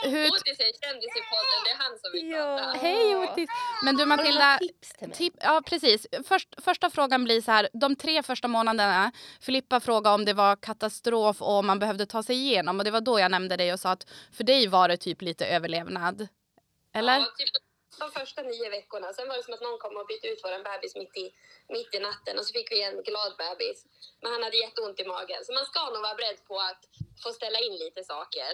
Hur... Otis är en kändis i podden. Det är han som vill Ja. prata. Hej Otis! Men du Har du Matilda, tips till mig? Tip, ja, precis. Först, första frågan blir så här. De tre första månaderna. Filippa frågade om det var katastrof och om man behövde ta sig igenom. Och det var då jag nämnde dig och sa att för dig var det typ lite överlevnad. Eller? Ja, typ de första nio veckorna. Sen var det som att någon kom och bytte ut vår bebis mitt i, mitt i natten och så fick vi en glad bebis. Men han hade jätteont i magen. Så man ska nog vara beredd på att få ställa in lite saker.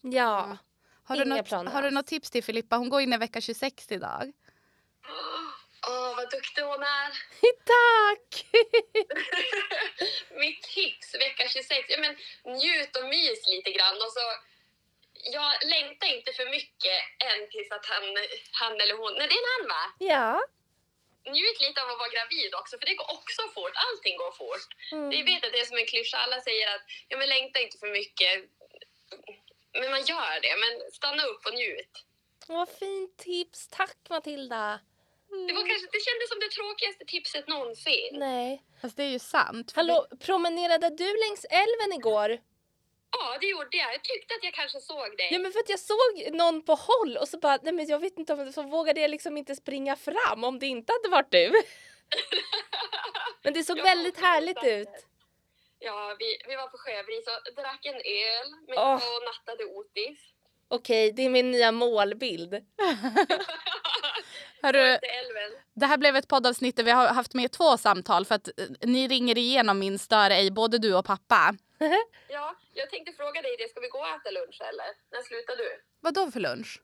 Ja. Har du, något, planer har du något tips till Filippa? Hon går in i vecka 26 idag. Åh, vad duktig hon är! Tack! Mitt tips vecka 26, ja, men njut och mys lite grann. Och så, jag längtar inte för mycket än tills att han, han eller hon... Nej, det är en han va? ja. Njut lite av att vara gravid också, för det går också fort. Allting går fort. Mm. Jag vet att det är som en klyscha. Alla säger att ja, men längta inte för mycket. Men man gör det. Men stanna upp och njut. Vad fint tips. Tack Matilda. Det, var kanske, det kändes som det tråkigaste tipset någonsin. Nej. Fast det är ju sant. Hallå, promenerade du längs älven igår? Ja, det gjorde jag. Jag tyckte att jag kanske såg dig. Ja men för att jag såg någon på håll och så bara, nej men jag vet inte om så vågade jag liksom inte springa fram om det inte hade varit du. Men det såg Ja, väldigt jag härligt ut. Ja, vi, vi var på Sjöbris och drack en öl men Åh. och nattade Otis. Okej, det är min nya målbild. Hörru, det här blev ett poddavsnitt där vi har haft med två samtal för att eh, ni ringer igenom min stör ej, både du och pappa. Ja, jag tänkte fråga dig det. Ska vi gå och äta lunch eller? När slutar du? Vad då för lunch?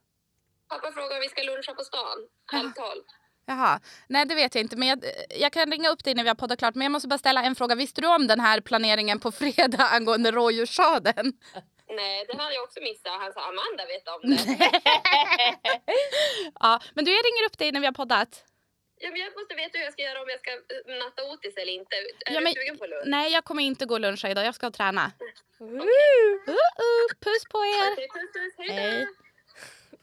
Pappa frågar om vi ska luncha på stan. Halv tolv. Jaha, nej det vet jag inte. Men jag, jag kan ringa upp dig när vi har poddat klart. Men jag måste bara ställa en fråga. Visste du om den här planeringen på fredag angående rådjurssadeln? Nej, det hade jag också missat. Han sa Amanda vet om det. Ja, men du, jag ringer upp dig när vi har poddat. Ja, men jag måste veta hur jag ska göra om jag ska natta otis eller inte. Är Ja, du men- sugen på lunch? Nej, jag kommer inte gå och luncha idag. Jag ska träna. Woo! Uh, uh, puss på er! Okej, puss, puss. Hej.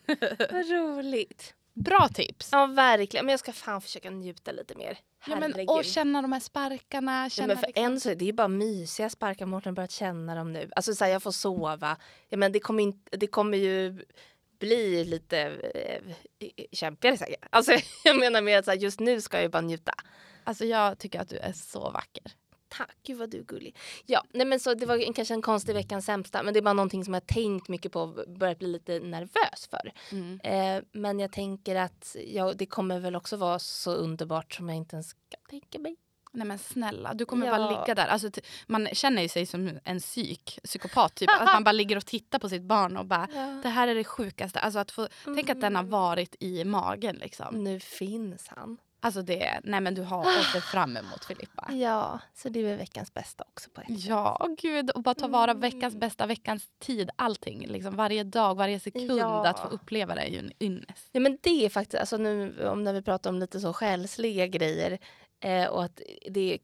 då! Vad roligt. Bra tips. Ja, verkligen. Men jag ska fan försöka njuta lite mer. Ja, men, och känna de här sparkarna. Ja, Känna men för liksom... en så är det ju bara mysiga sparkar. Mårten har börjat känna dem nu. Alltså så här, jag får sova. Ja, men det, kommer inte, det kommer ju bli lite eh, kämpigare säkert. Alltså jag menar med att just nu ska jag ju bara njuta. Alltså jag tycker att du är så vacker. Tack, gud vad du är gullig. Ja, nej men så det var en, kanske en konstig veckans sämsta, men det är bara någonting som jag tänkt mycket på och börjat bli lite nervös för. Mm. Eh, men jag tänker att ja, det kommer väl också vara så underbart som jag inte ens kan tänka mig. Nej men snälla, du kommer Ja. bara ligga där. Alltså, man känner ju sig som en psyk, psykopat. Typ. att man bara ligger och tittar på sitt barn och bara det här är det sjukaste. Alltså att få, Tänk att den har varit i magen liksom. Nu finns han. Alltså det, nej men du har att se fram emot Filippa. Ja, så det är veckans bästa också på ett sätt. Ja, gud. Och bara ta vara veckans bästa, veckans tid, allting. Liksom varje dag, varje sekund Ja. att få uppleva det är ju en ynnest. Ja, men det är faktiskt, alltså nu om när vi pratar om lite så själsliga grejer eh, och att det är,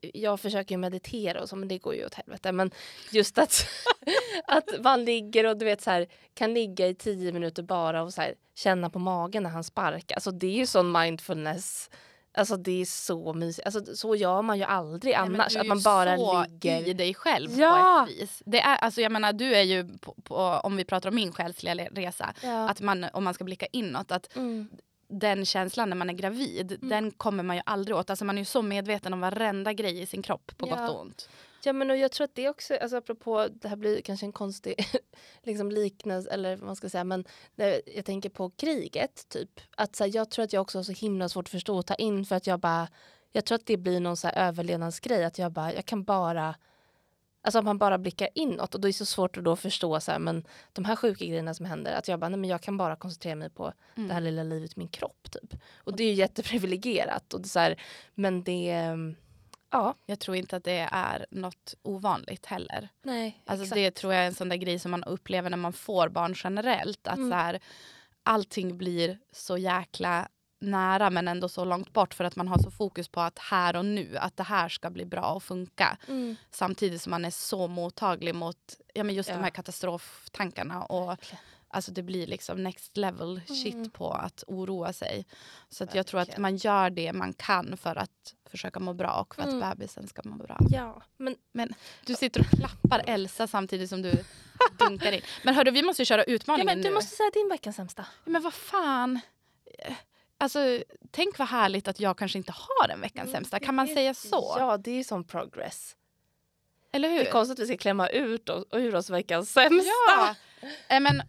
jag försöker ju meditera och så men det går ju åt helvete. Men just att, att man ligger och du vet så här, kan ligga i tio minuter bara och så här, känna på magen när han sparkar. Alltså det är ju sån mindfulness. Alltså det är så mysigt. Alltså, så gör man ju aldrig Nej, annars. Att man bara så ligger. i dig själv Ja. på ett vis. Det är, alltså, jag menar, du är ju, på, på, om vi pratar om min själsliga resa, Ja. att man, om man ska blicka inåt, att Mm. Den känslan när man är gravid, den kommer man ju aldrig åt. Alltså man är ju så medveten om varenda grej i sin kropp på Ja. gott och ont. Ja men och jag tror att det också, alltså apropå, det här blir kanske en konstig liksom liknelse eller vad man ska säga men det, jag tänker på kriget typ. Att så här, jag tror att jag också har så himla svårt att förstå och ta in för att jag bara, jag tror att det blir någon så här överlevnadsgrej att jag bara, jag kan bara Alltså att man bara blickar inåt och då är det så svårt att då förstå så här, men de här sjuka grejerna som händer att jag bara, nej men jag kan bara koncentrera mig på det här lilla livet min kropp typ. Och det är ju jätteprivilegierat och det så här, men det, ehm, ja, Jag tror inte att det är något ovanligt heller. nej Alltså exakt. det tror jag är en sån där grej som man upplever när man får barn generellt. Att Mm. så här, allting blir så jäkla nära men ändå så långt bort för att man har så fokus på att här och nu, att det här ska bli bra och funka. Mm. Samtidigt som man är så mottaglig mot ja, men just Ja. de här katastroftankarna. Och, Verkligen. alltså det blir liksom next level shit Mm. på att oroa sig. Så att jag tror att man gör det man kan för att försöka må bra och för att Mm. bebisen ska må bra. Ja, men Du sitter och klappar Elsa samtidigt som du dunkar in. Men hörru, vi måste köra Ja, utmaningen men du nu. måste säga din veckans sämsta. Men vad fan. Alltså, tänk vad härligt att jag kanske inte har en veckans sämsta. Kan man säga så? Ja, det är ju som progress. Eller hur? Det är konstigt att vi ska klämma ut oss, ur oss veckans sämsta. Ja. Eh, Men, eh,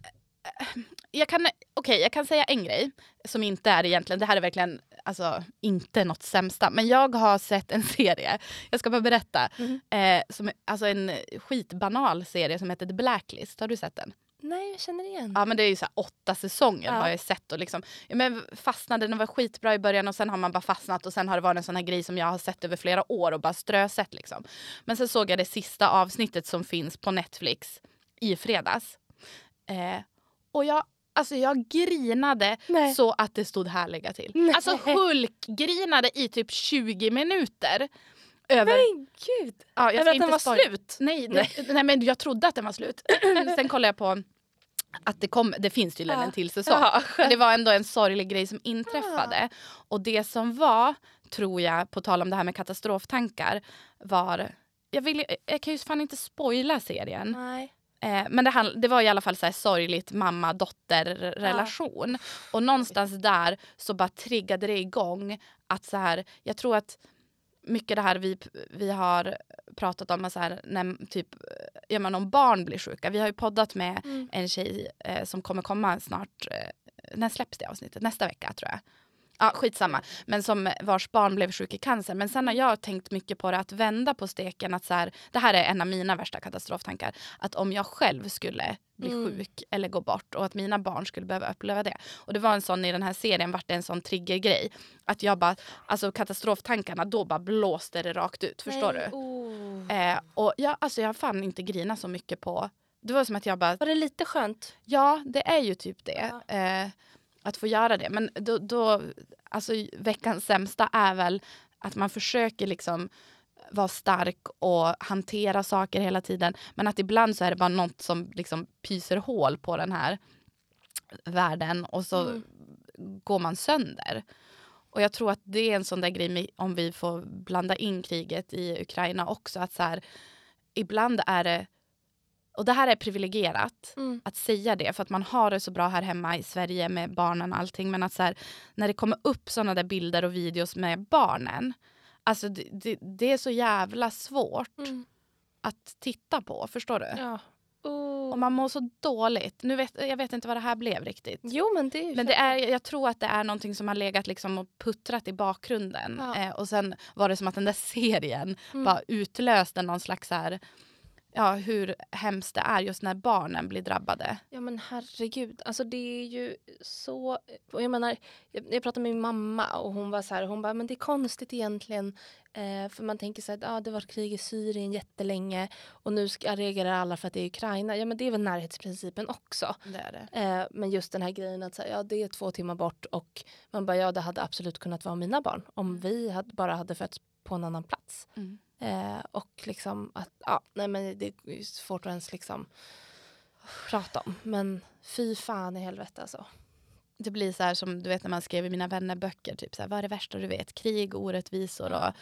jag, kan, okej, jag kan säga en grej som inte är egentligen, det här är verkligen alltså, inte något sämsta. Men jag har sett en serie, jag ska bara berätta. Mhm. Eh, som, alltså en skitbanal serie som heter The Blacklist. Har du sett den? Nej, jag känner igen. Ja men det är ju så åtta säsonger Ja. har jag sett och liksom, ja, men fastnade, den var skitbra i början och sen har man bara fastnat och sen har det varit en sån här grej som jag har sett över flera år och bara strösett liksom. Men sen såg jag det sista avsnittet som finns på Netflix i fredags. Eh, och jag, alltså jag grinade Nej. så att det stod härliga till. Nej. Alltså Hulk-grinade i typ 20 minuter. Över, Men gud! ja, jag ska att den inte var slut? Nej, det, nej. men jag trodde att den var slut. Sen kollade jag på att det, kom, det finns tydligen Ja. en till säsong. Ja. Men det var ändå en sorglig grej som inträffade. Och det som var, tror jag, på tal om det här med katastroftankar, var... Jag, vill, jag kan ju fan inte spoila serien. Nej. Eh, men det, handl- det var i alla fall så här sorgligt mamma-dotter-relation. Och någonstans där så bara triggade det igång att så här, jag tror att mycket det här vi, vi har pratat om, så här, när, typ, ja, men om barn blir sjuka. Vi har ju poddat med en tjej eh, som kommer komma snart. Eh, när släpps det avsnittet? Nästa vecka tror jag. Ja, skitsamma. Men som vars barn blev sjuk i cancer. Men sen har jag tänkt mycket på det att vända på steken. Att så här, det här är en av mina värsta katastroftankar. Att om jag själv skulle bli Mm. sjuk eller gå bort och att mina barn skulle behöva uppleva det. Och det var en sån i den här serien, vart det en sån triggergrej. Att jag bara, alltså katastroftankarna, då bara blåste det rakt ut. Förstår Nej, du? oh. Eh, och jag, alltså jag har fan inte grinat så mycket på... Det var som att jag bara, Var det lite skönt? Ja, det är ju typ det. Eh, att få göra det. Men då, då, alltså veckans sämsta är väl att man försöker liksom vara stark och hantera saker hela tiden. Men att ibland så är det bara något som liksom pyser hål på den här världen och så Mm. går man sönder. Och jag tror att det är en sån där grej om vi får blanda in kriget i Ukraina också. Att så här, ibland är det, och det här är privilegierat Mm. att säga det för att man har det så bra här hemma i Sverige med barnen och allting. Men att så här, när det kommer upp såna där bilder och videos med barnen. Alltså det, det, det är så jävla svårt Mm. att titta på. Förstår du? Ja. Oh. Och man mår så dåligt. Nu vet, jag vet inte vad det här blev riktigt. Jo men det är Men det är, jag tror att det är någonting som har legat liksom och puttrat i bakgrunden. Ja. Eh, och sen var det som att den där serien Mm. bara utlöste någon slags så här, ja, hur hemskt det är just när barnen blir drabbade. Ja men herregud, alltså det är ju så... Jag menar, jag, jag pratade med min mamma och hon var så här, hon bara, men det är konstigt egentligen. Eh, för man tänker så här, ah, det var krig i Syrien jättelänge och nu ska, reagerar alla för att det är Ukraina. Ja men det är väl närhetsprincipen också. Det är det. Eh, men just den här grejen att så här, ja, det är två timmar bort och man bara, ja det hade absolut kunnat vara mina barn om vi hade, bara hade fötts på en annan plats. Mm. Eh, och liksom att, ja, nej men det är svårt att ens liksom prata om. Men fy fan i helvete alltså. Det blir så här som du vet när man skrev i mina vännerböcker. Typ så här, vad är det värsta du vet? Krig, orättvisor och...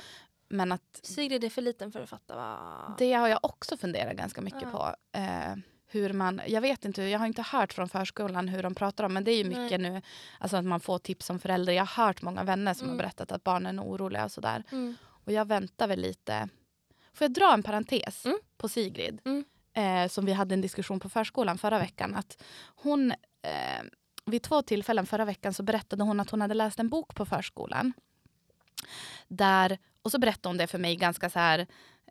Men att Sigrid är för liten för att fatta vad... det har jag också funderat ganska mycket Ja. på. Eh, hur man, jag vet inte, jag har inte hört från förskolan hur de pratar om men det är ju Nej. mycket nu alltså att man får tips som förälder. Jag har hört många vänner som Mm. har berättat att barnen är oroliga och sådär. Mm. Och jag väntar väl lite. Får jag dra en parentes Mm. på Sigrid? Mm. Eh, som vi hade en diskussion på förskolan förra veckan. Att hon, eh, vid två tillfällen förra veckan så berättade hon att hon hade läst en bok på förskolan. Där, och så berättade hon det för mig ganska så här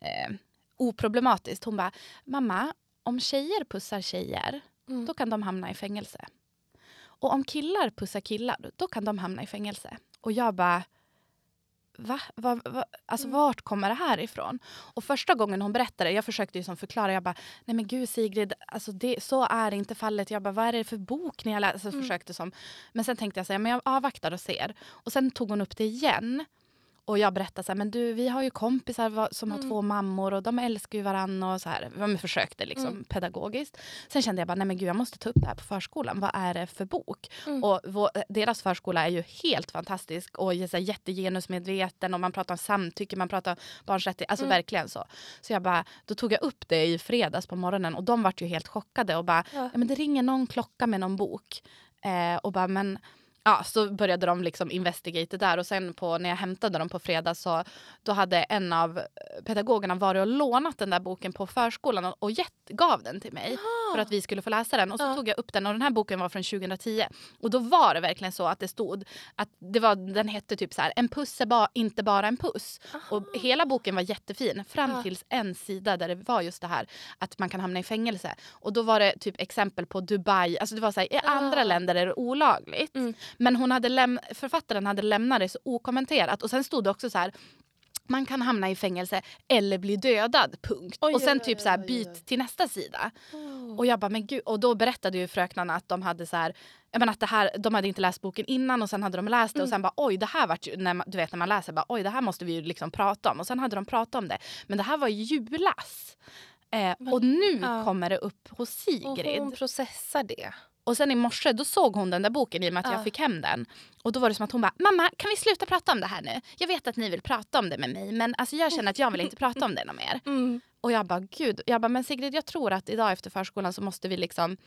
eh, oproblematiskt. Hon bara, mamma, om tjejer pussar tjejer, Mm. då kan de hamna i fängelse. Och om killar pussar killar, då kan de hamna i fängelse. Och jag bara, va? va, va? Alltså Mm. vart kommer det här ifrån? Och första gången hon berättade, jag försökte ju som förklara, jag bara, nej men gud Sigrid, alltså det, så är inte fallet. Jag bara, vad är det för bok ni har läst? Alltså, Mm. försökte som. Men sen tänkte jag säga, men jag avvaktar och ser. Och sen tog hon upp det igen. Och jag berättade så här, men du vi har ju kompisar som har Mm. två mammor och de älskar ju varandra och så här. Jag försökte liksom Mm. pedagogiskt. Sen kände jag bara, nej men gud jag måste ta upp det här på förskolan. Vad är det för bok? Mm. Och vår, deras förskola är ju helt fantastisk och är så här jättegenusmedveten och man pratar om samtycke, man pratar om barns rättigheter. Alltså Mm. verkligen så. Så jag bara, då tog jag upp det i fredags på morgonen och de vart ju helt chockade och bara, Ja. ja, men det ringer någon klocka med någon bok. Eh, och bara, men Ja, så började de liksom investigate där och sen på, när jag hämtade dem på fredag så då hade en av pedagogerna varit och lånat den där boken på förskolan och, och gett, gav den till mig för att vi skulle få läsa den. Och så Ja. tog jag upp den och den här boken var från 2010. Och då var det verkligen så att det stod att det var, den hette typ så här, en puss är ba, inte bara en puss. Och hela boken var jättefin fram Ja. tills en sida där det var just det här att man kan hamna i fängelse. Och då var det typ exempel på Dubai, alltså det var så här, i andra Ah. länder är det olagligt. Mm. Men hon hade läm- författaren hade lämnat det så okommenterat. Och sen stod det också så här man kan hamna i fängelse eller bli dödad, punkt. Oj, och sen oj, typ så här, oj, byt till nästa sida. Oh. Och jag bara, men gud. Och då berättade ju fröknarna att de hade så här, jag menar att det här, de hade inte läst boken innan och sen hade de läst det och sen bara oj det här vart ju, när man, du vet när man läser bara oj det här måste vi ju liksom prata om och sen hade de pratat om det. Men det här var i julas. Eh, och nu Ja. kommer det upp hos Och Sigrid. hon processar det. Och sen i morse då såg hon den där boken i och med att Ja. jag fick hem den. Och då var det som att hon bara, mamma kan vi sluta prata om det här nu? Jag vet att ni vill prata om det med mig men alltså jag känner att jag vill inte prata om det något mer. Mm. Och jag bara, gud. Jag bara, men Sigrid jag tror att idag efter förskolan så måste vi liksom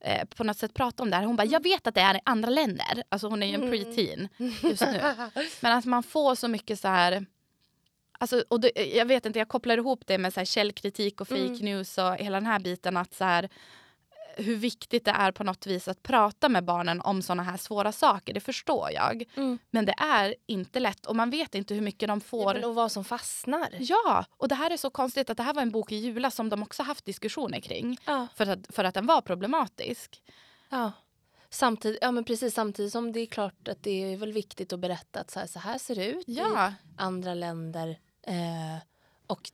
eh, på något sätt prata om det här. Hon bara, jag vet att det är i andra länder. Alltså hon är ju en Mm. preteen just nu. Men att man får så mycket så här... Alltså, och det, jag vet inte, jag kopplar ihop det med så här källkritik och fake Mm. news och hela den här biten. att så här, hur viktigt det är på något vis att prata med barnen om såna här svåra saker. Det förstår jag. Mm. Men det är inte lätt och man vet inte hur mycket de får. Ja, och vad som fastnar. Ja, och det här är så konstigt att det här var en bok i julas som de också haft diskussioner kring. Ja. För att, för att den var problematisk. Ja. Samtidigt, ja, men precis, samtidigt som det är klart att det är väl viktigt att berätta att så här, så här ser det ut i Ja, andra länder. Eh, och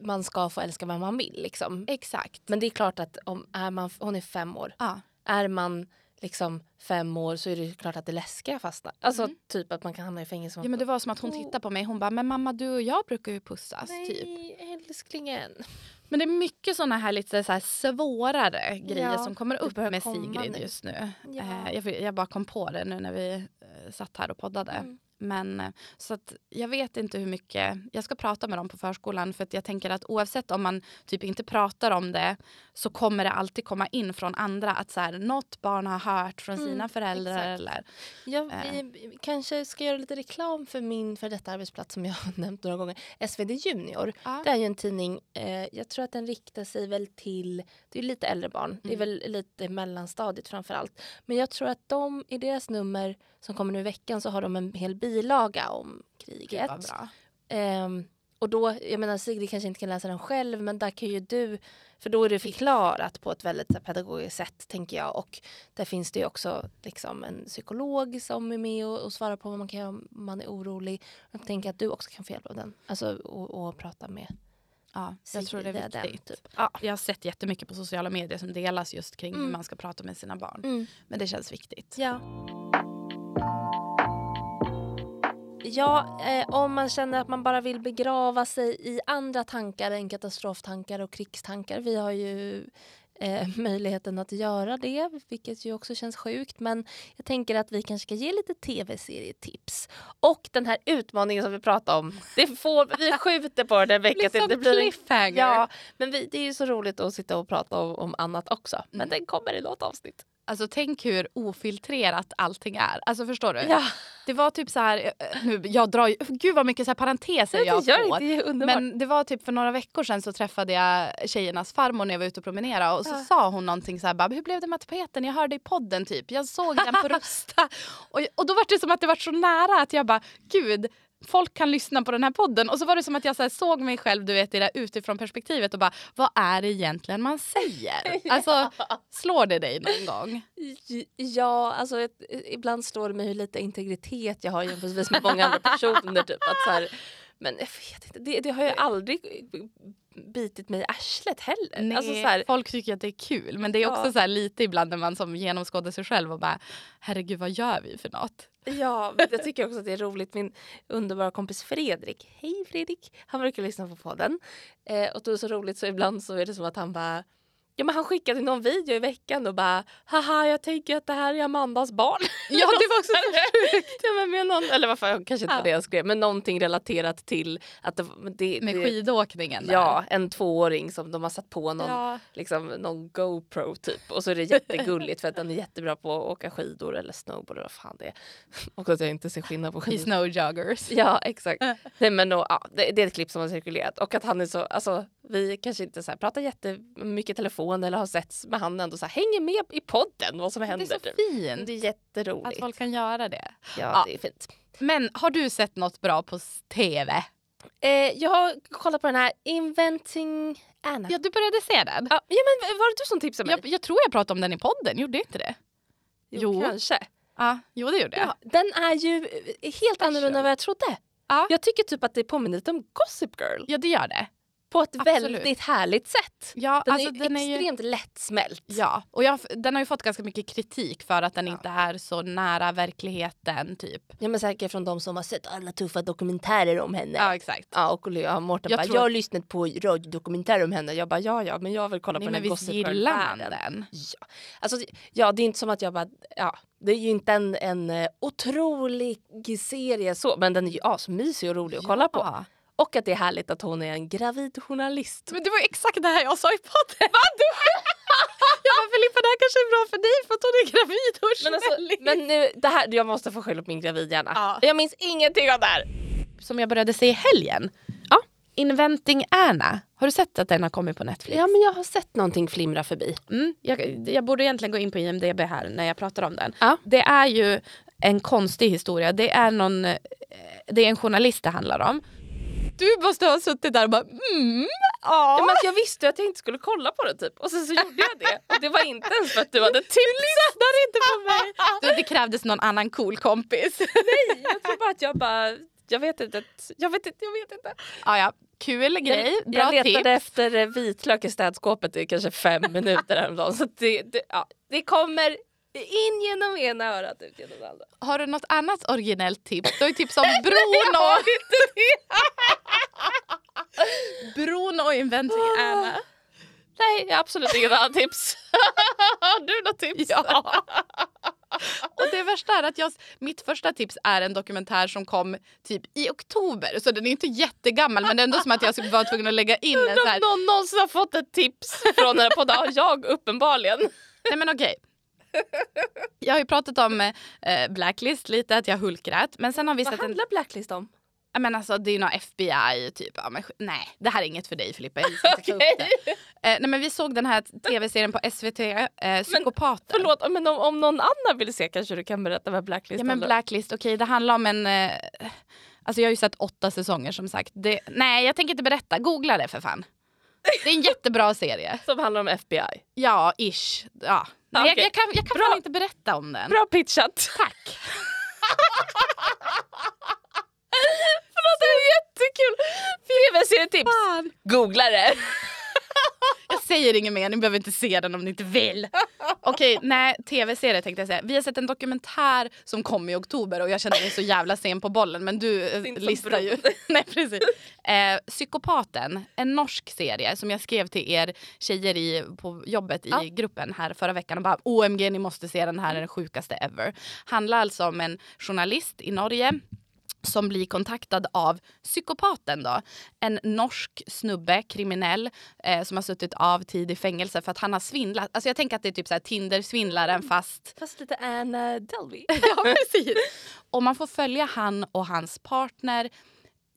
man ska få älska vem man vill. Liksom. exakt. Men det är klart att om är man, hon är fem år. Ja. Är man liksom fem år så är det klart att det läskiga fastnar. Alltså typ att man kan hamna i fängelse. ja, men det var som att hon tittade på mig. Hon bara, men mamma du och jag brukar ju pussas. Typ. Nej, älsklingen. Men det är mycket såna här lite så här svårare grejer Ja, som kommer upp med Sigrid nu. just nu. Ja. Eh, jag, jag bara kom på det nu när vi eh, satt här och poddade. Mm. Men eh, så att jag vet inte hur mycket, jag ska prata med dem på förskolan för att jag tänker att oavsett om man typ inte pratar om det så kommer det alltid komma in från andra att så här, något barn har hört från sina Mm, föräldrar exakt. eller Jag Eh. vi kanske ska göra lite reklam för min för detta arbetsplats som jag har nämnt några gånger. SvD Junior. Ja. Det är ju en tidning, eh, jag tror att den riktar sig väl till, det är lite äldre barn, det är Mm. väl lite mellanstadiet framför allt. Men jag tror att de i deras nummer som kommer nu i veckan så har de en hel bilaga om kriget. Ehm, och då, jag menar Sigrid kanske inte kan läsa den själv men där kan ju du, för då är det förklarat på ett väldigt pedagogiskt sätt tänker jag. Och där finns det ju också liksom en psykolog som är med och, och svarar på vad man kan göra om man är orolig. Jag tänker att du också kan få hjälp av den. Alltså och, och prata med Ja, jag tror det är viktigt. Den, typ. ja. Jag har sett jättemycket på sociala medier som delas just kring hur Mm. man ska prata med sina barn. Mm. Men det känns viktigt. Ja. Ja, eh, om man känner att man bara vill begrava sig i andra tankar än katastroftankar och krigstankar. Vi har ju eh, möjligheten att göra det, vilket ju också känns sjukt. Men jag tänker att vi kanske ska ge lite tv-serietips. Och den här utmaningen som vi pratade om, det får, vi skjuter på den en vecka till. som Det blir en cliffhanger. Ja, men vi, det är ju så roligt att sitta och prata om, om annat också. Men Mm. den kommer i något avsnitt. Alltså tänk hur ofiltrerat allting är. Alltså förstår du? Ja, Det var typ så här, eh, nu, jag drar ju, gud vad mycket så här parenteser jag får. det. Det. Men det var typ för några veckor sedan så träffade jag tjejernas farmor när jag var ute och promenerade och så Ja. sa hon någonting så här, bara, hur blev det med tapeten? Jag hörde i podden typ, jag såg den på Rusta. och, och då var det som att det var så nära att jag bara, gud, folk kan lyssna på den här podden. Och så var det som att jag så såg mig själv du vet, i det utifrån perspektivet och bara, vad är det egentligen man säger? Alltså, slår det dig någon gång? Ja, alltså ett, ibland står det mig hur lite integritet jag har jämfört med många andra personer. Typ, att så här, men jag vet inte, det, det har ju aldrig bitit mig i arslet heller. Nej, Alltså, så här, folk tycker att det är kul men det är också Ja. så här lite ibland när man som genomskådar sig själv och bara herregud vad gör vi för något? ja, jag tycker också att det är roligt. Min underbara kompis Fredrik, hej Fredrik, han brukar lyssna på podden. Eh, och då är det så roligt så ibland så är det som att han bara Ja men han skickade någon video i veckan och bara haha jag tänker att det här är Amandas barn. Ja det var också så sjukt. Ja, men med någon, eller varför, kanske inte Ja. det jag skrev, men någonting relaterat till att det, det, Med det, skidåkningen där. Ja, en tvååring som de har satt på någon, Ja. liksom, någon GoPro typ. Och så är det jättegulligt för att den är jättebra på att åka skidor eller snowboard eller vad fan det är. Och att jag inte ser skillnad på I skidor. snowjoggers. Ja, exakt. Nej, men då, ja, det, det är ett klipp som har cirkulerat. Och att han är så, alltså, vi kanske inte så här, pratar jättemycket telefon eller har setts, men han ändå så här, hänger med i podden vad som Det händer. är så typ. fint Det är jätteroligt. att folk kan göra det. Ja, Ja. det är fint. Men har du sett något bra på tv? Eh, jag har kollat på den här Inventing Anna. Ja du började se den. Ja, ja, men var det du som tipsade mig? Jag, jag tror jag pratade om den i podden, gjorde jag inte det? jo. Kanske. Ja, jo det gjorde jag. Ja, den är ju helt annorlunda än vad jag trodde. Ja. Jag tycker typ att det påminner lite om Gossip Girl. Ja det gör det. På ett Absolut. väldigt härligt sätt. Ja, Den alltså, är den är ju... extremt lättsmält. Ja, och jag, den har ju fått ganska mycket kritik för att den inte är så nära verkligheten typ. Ja, men säkert från de som har sett alla tuffa dokumentärer om henne. Ja exakt. Ja, och ja, Mårten Jag bara, tror- jag har lyssnat på radiodokumentärer om henne. Jag bara, ja ja, men jag vill kolla Nej, på men den här Gossip den? Ja. Alltså, ja, det är inte som att jag bara... Ja, det är ju inte en, en eh, otrolig serie så, men den är ju asmysig och rolig att kolla på. Och att det är härligt att hon är en gravid journalist. Men det var ju exakt det här jag sa i podden. Vad? jag bara Filippa det här kanske är bra för dig för att hon är gravid och Men, alltså, men nu, det här, jag måste få skylla på min gravidhjärna. Ja. Jag minns ingenting av det här. Som jag började se i helgen. Ja. Inventing Anna. Har du sett att den har kommit på Netflix? Ja men jag har sett någonting flimra förbi. Mm, jag, jag borde egentligen gå in på IMDB här när jag pratar om den. Ja. Det är ju en konstig historia. Det är, någon, eh, det är en journalist det handlar om. Du måste ha suttit där och bara mm, Ja, men att jag visste att jag inte skulle kolla på det typ. Och sen så gjorde jag det. Och det var inte ens för att du hade tipsat. lyssnar inte på mig. Du, det krävdes någon annan cool kompis. Nej, jag tror bara att jag bara... Jag vet inte. Jag vet inte. Jag vet inte. Ja, ja. Kul grej, jag, bra jag letade tips. efter eh, vitlök i städskåpet i kanske fem minuter häromdagen. Så det, det, ja, det kommer in genom ena örat ut genom det andra. Har du något annat originellt tips? Du har ju tips om Bruno. Bruno Inventing Anna. Nej, jag har absolut inget annat tips. Har du något tips? Ja. Och det värsta är att jag, mitt första tips är en dokumentär som kom typ i oktober. Så den är inte jättegammal men det är ändå som att jag var tvungen att lägga in en så här. någon någonsin har fått ett tips från den här podden. Ja, Jag uppenbarligen. Nej men okej. Jag har ju pratat om eh, Blacklist lite, att jag hulkrät. Men sen har vi Vad sett en... handlar Blacklist om? Ja, men alltså, det är ju någon FBI typ. Ja, men, nej, det här är inget för dig Filippa. Jag. Eh, nej, men vi såg den här tv-serien på SVT, eh, Psykopaten. Förlåt, men om, om någon annan vill se kanske du kan berätta vad Blacklist Ja men handlar. Blacklist, okej det handlar om en... Eh, alltså jag har ju sett åtta säsonger som sagt. Det, nej jag tänker inte berätta, googla det för fan. Det är en jättebra serie. Som handlar om FBI. Ja, ish. Ja. Men jag, Okej. jag kan, jag kan fan inte berätta om den. Bra pitchat. Tack. Förlåt, det är jättekul. Tv-serietips. Googla det. Jag säger inget mer, ni behöver inte se den om ni inte vill. Okej, nej, tv-serie tänkte jag säga. Vi har sett en dokumentär som kom i oktober och jag känner mig så jävla sen på bollen men du eh, listar ju. Nej, precis. Eh, Psykopaten, en norsk serie som jag skrev till er tjejer i, på jobbet i Ja. gruppen här förra veckan och bara OMG ni måste se den här, är den sjukaste ever. Handlar alltså om en journalist i Norge som blir kontaktad av psykopaten då. En norsk snubbe, kriminell, eh, som har suttit av tid i fängelse för att han har svindlat. Alltså jag tänker att det är typ så här Tinder-svindlaren fast... Fast lite Anna Delvey. ja precis. Och man får följa han och hans partner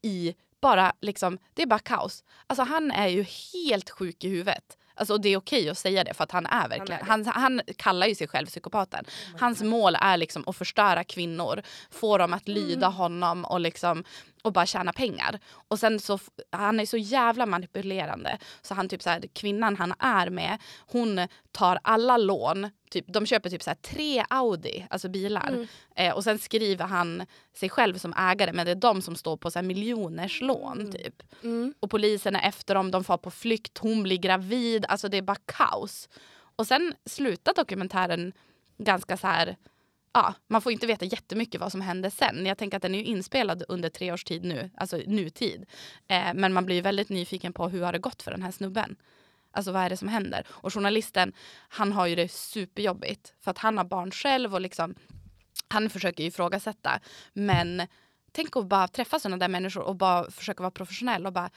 i bara liksom, det är bara kaos. Alltså han är ju helt sjuk i huvudet. Alltså, och det är okej att säga det för att han är verkligen, han, han, kallar ju sig själv psykopaten. Hans mål är liksom att förstöra kvinnor, få dem att lyda honom och liksom och bara tjäna pengar. Och sen så, han är så jävla manipulerande. Så han typ så här, kvinnan han är med, hon tar alla lån. Typ, de köper typ så här, tre Audi, alltså bilar. Eh, och sen skriver han sig själv som ägare men det är de som står på så här, miljoners lån. Typ. Mm. Och polisen är efter dem, de far på flykt, hon blir gravid. Alltså det är bara kaos. Och sen slutar dokumentären ganska så här... Ja, man får inte veta jättemycket vad som hände sen. Jag tänker att den är ju inspelad under tre års tid nu, alltså nutid. Eh, men man blir ju väldigt nyfiken på hur har det gått för den här snubben. Alltså vad är det som händer? Och journalisten, han har ju det superjobbigt. För att han har barn själv och liksom, han försöker ju ifrågasätta. Men tänk att bara träffa sådana där människor och bara försöka vara professionell och bara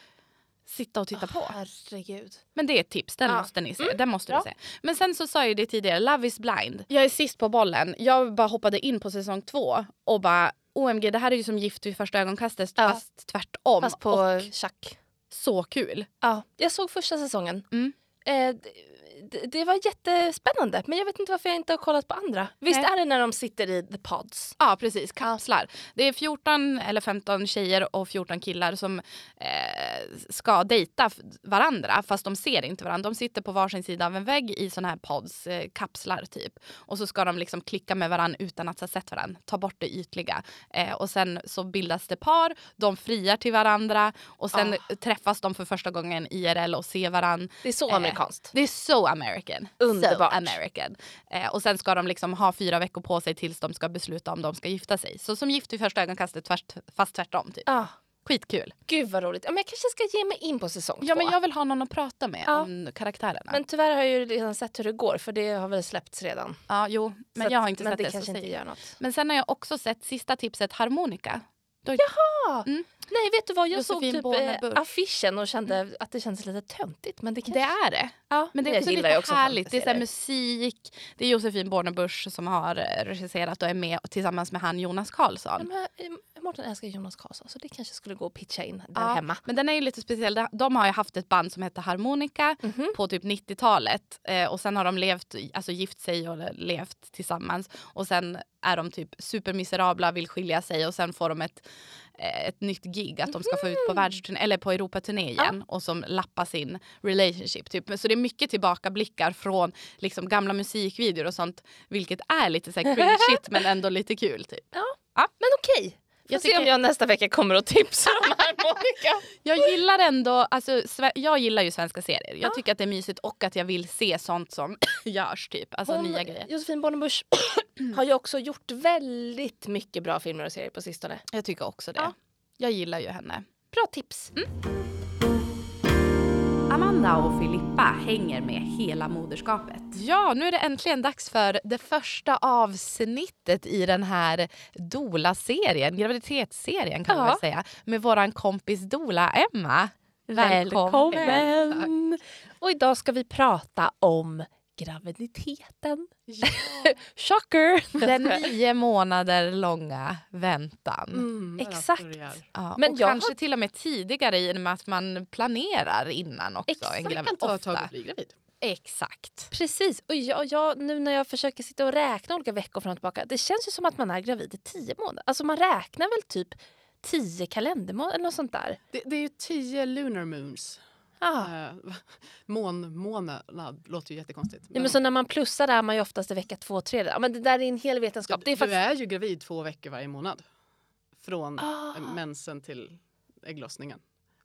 sitta och titta på. Herregud. Men det är ett tips, den Ja. måste ni se. Den måste du se. Men sen så sa jag ju det tidigare, Love is blind. Jag är sist på bollen. Jag bara hoppade in på säsong två och bara OMG, det här är ju som Gift vid första ögonkastet Ja. fast tvärtom. Fast på Och tjack. så kul. Ja, jag såg första säsongen. Mm. Eh, det, var jättespännande men jag vet inte varför jag inte har kollat på andra. Visst Nej. är det när de sitter i the pods? Ja, precis. Kapslar. Det är 14 eller 15 tjejer och 14 killar som eh, ska dejta varandra fast de ser inte varandra. De sitter på varsin sida av en vägg i såna här pods, eh, kapslar typ. Och så ska de liksom klicka med varandra utan att ha sett varandra. Ta bort det ytliga. Eh, och sen så bildas det par, de friar till varandra och sen träffas de för första gången IRL och ser varandra. Det är så Eh, amerikanskt. Det är so American. Underbart. So American. Eh, och sen ska de liksom ha fyra veckor på sig tills de ska besluta om de ska gifta sig. Så som gift vid första ögonkastet tvärt, fast tvärtom. Typ. Ja. Skitkul. Gud vad roligt. Ja, men jag kanske ska ge mig in på säsong Ja två. men jag vill ha någon att prata med Ja. om karaktärerna. Men tyvärr har jag ju redan sett hur det går för det har väl släppts redan. ja, jo, men Så jag har inte men sett det. det. så kanske inte gör något. Men sen har jag också sett sista tipset Harmonica. Då, Ja. Mm. Nej vet du vad, jag Josefin såg typ Borne eh, affischen och kände att det kändes lite töntigt. Men det kanske... det är det. ja, Men det är också lite också härligt. Det är så musik. Det är Josefin Bornebusch som har eh, regisserat och är med tillsammans med han Jonas Karlsson. Ja, men, eh, Mårten älskar Jonas Karlsson så det kanske skulle gå att pitcha in där Ja, hemma. Men den är ju lite speciell. De- har ju haft ett band som hette Harmonica Mhm. på typ 90-talet. Eh, och sen har de levt, alltså gift sig och levt tillsammans. Och sen är de typ supermiserabla, vill skilja sig och sen får de ett, eh, ett nytt gig att de ska få ut på världsturné eller på Europaturné igen och som lappar sin relationship. Typ. Så det är mycket tillbakablickar från liksom, gamla musikvideor och sånt. Vilket är lite så här cringe men ändå lite kul. Typ. Men okej. Jag Jag se om tycker- jag nästa vecka kommer att tipsa om harmonika. Jag gillar ändå, alltså, jag gillar ju svenska serier. Jag tycker att det är mysigt och att jag vill se sånt som görs typ. Alltså Hon, nya grejer. Josefin Bornebusch har ju också gjort väldigt mycket bra filmer och serier på sistone. Jag tycker också det. Ja. Jag gillar ju henne. Bra tips. Amanda och Filippa hänger med hela moderskapet. Ja, nu är det äntligen dags för det första avsnittet i den här Dola-serien, graviditetsserien kan man Ja. väl säga, med våran kompis Dola Emma. Välkommen! Och idag ska vi prata om graviditeten. Shocker! Den nio månader långa väntan. Mm, Exakt. Ja, Men och jag kanske har- till och med tidigare i och med att man planerar innan också. Exakt. En gravid, kan ta ett ofta. att bli gravid. Exakt. Precis. Och jag, jag, nu när jag försöker sitta och räkna olika veckor fram och tillbaka. Det känns ju som att man är gravid i tio månader. Alltså man räknar väl typ tio kalendermånader eller något sånt där. Det, det är ju tio lunar moons. Ah. Uh, Månmånad låter ju jättekonstigt. Ja, men så när man plussar är man ju oftast i vecka två, tre. Ja, men det där är en hel vetenskap. Det är Du faktiskt... är ju gravid två veckor varje månad. Från Ah. eh, mensen till ägglossningen.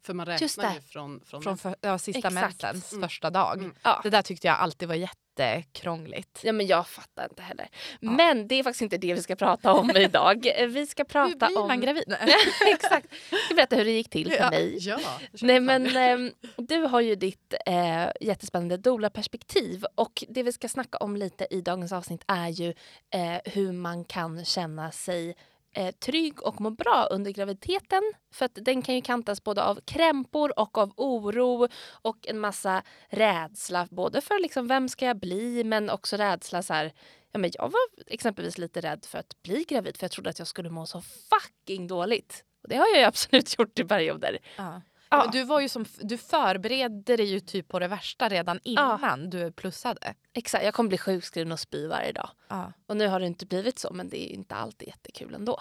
För man räknar ju från, från, Från för, ja, sista Exakt. mensens Mm. första dag. Mm. Ja. Det där tyckte jag alltid var jättekrångligt. Ja, men jag fattar inte heller. Men det är faktiskt inte det vi ska prata om idag. Vi ska Hur prata blir om... man gravid? Exakt. Jag ska berätta hur det gick till för Ja. mig. Ja, Nej men ehm, du har ju ditt eh, jättespännande doula-perspektiv och det vi ska snacka om lite i dagens avsnitt är ju eh, hur man kan känna sig eh, trygg och må bra under graviditeten. För att den kan ju kantas både av krämpor och av oro och en massa rädsla. Både för liksom vem ska jag bli men också rädsla så här Ja, men jag var exempelvis lite rädd för att bli gravid för jag trodde att jag skulle må så fucking dåligt. Och det har jag ju absolut gjort i perioder. Uh. Ja. Men du, var ju som, du förberedde dig ju typ på det värsta redan innan du plussade. Exakt, jag kommer bli sjukskriven och spy varje dag. Ja. Och nu har det inte blivit så, men det är inte alltid jättekul ändå.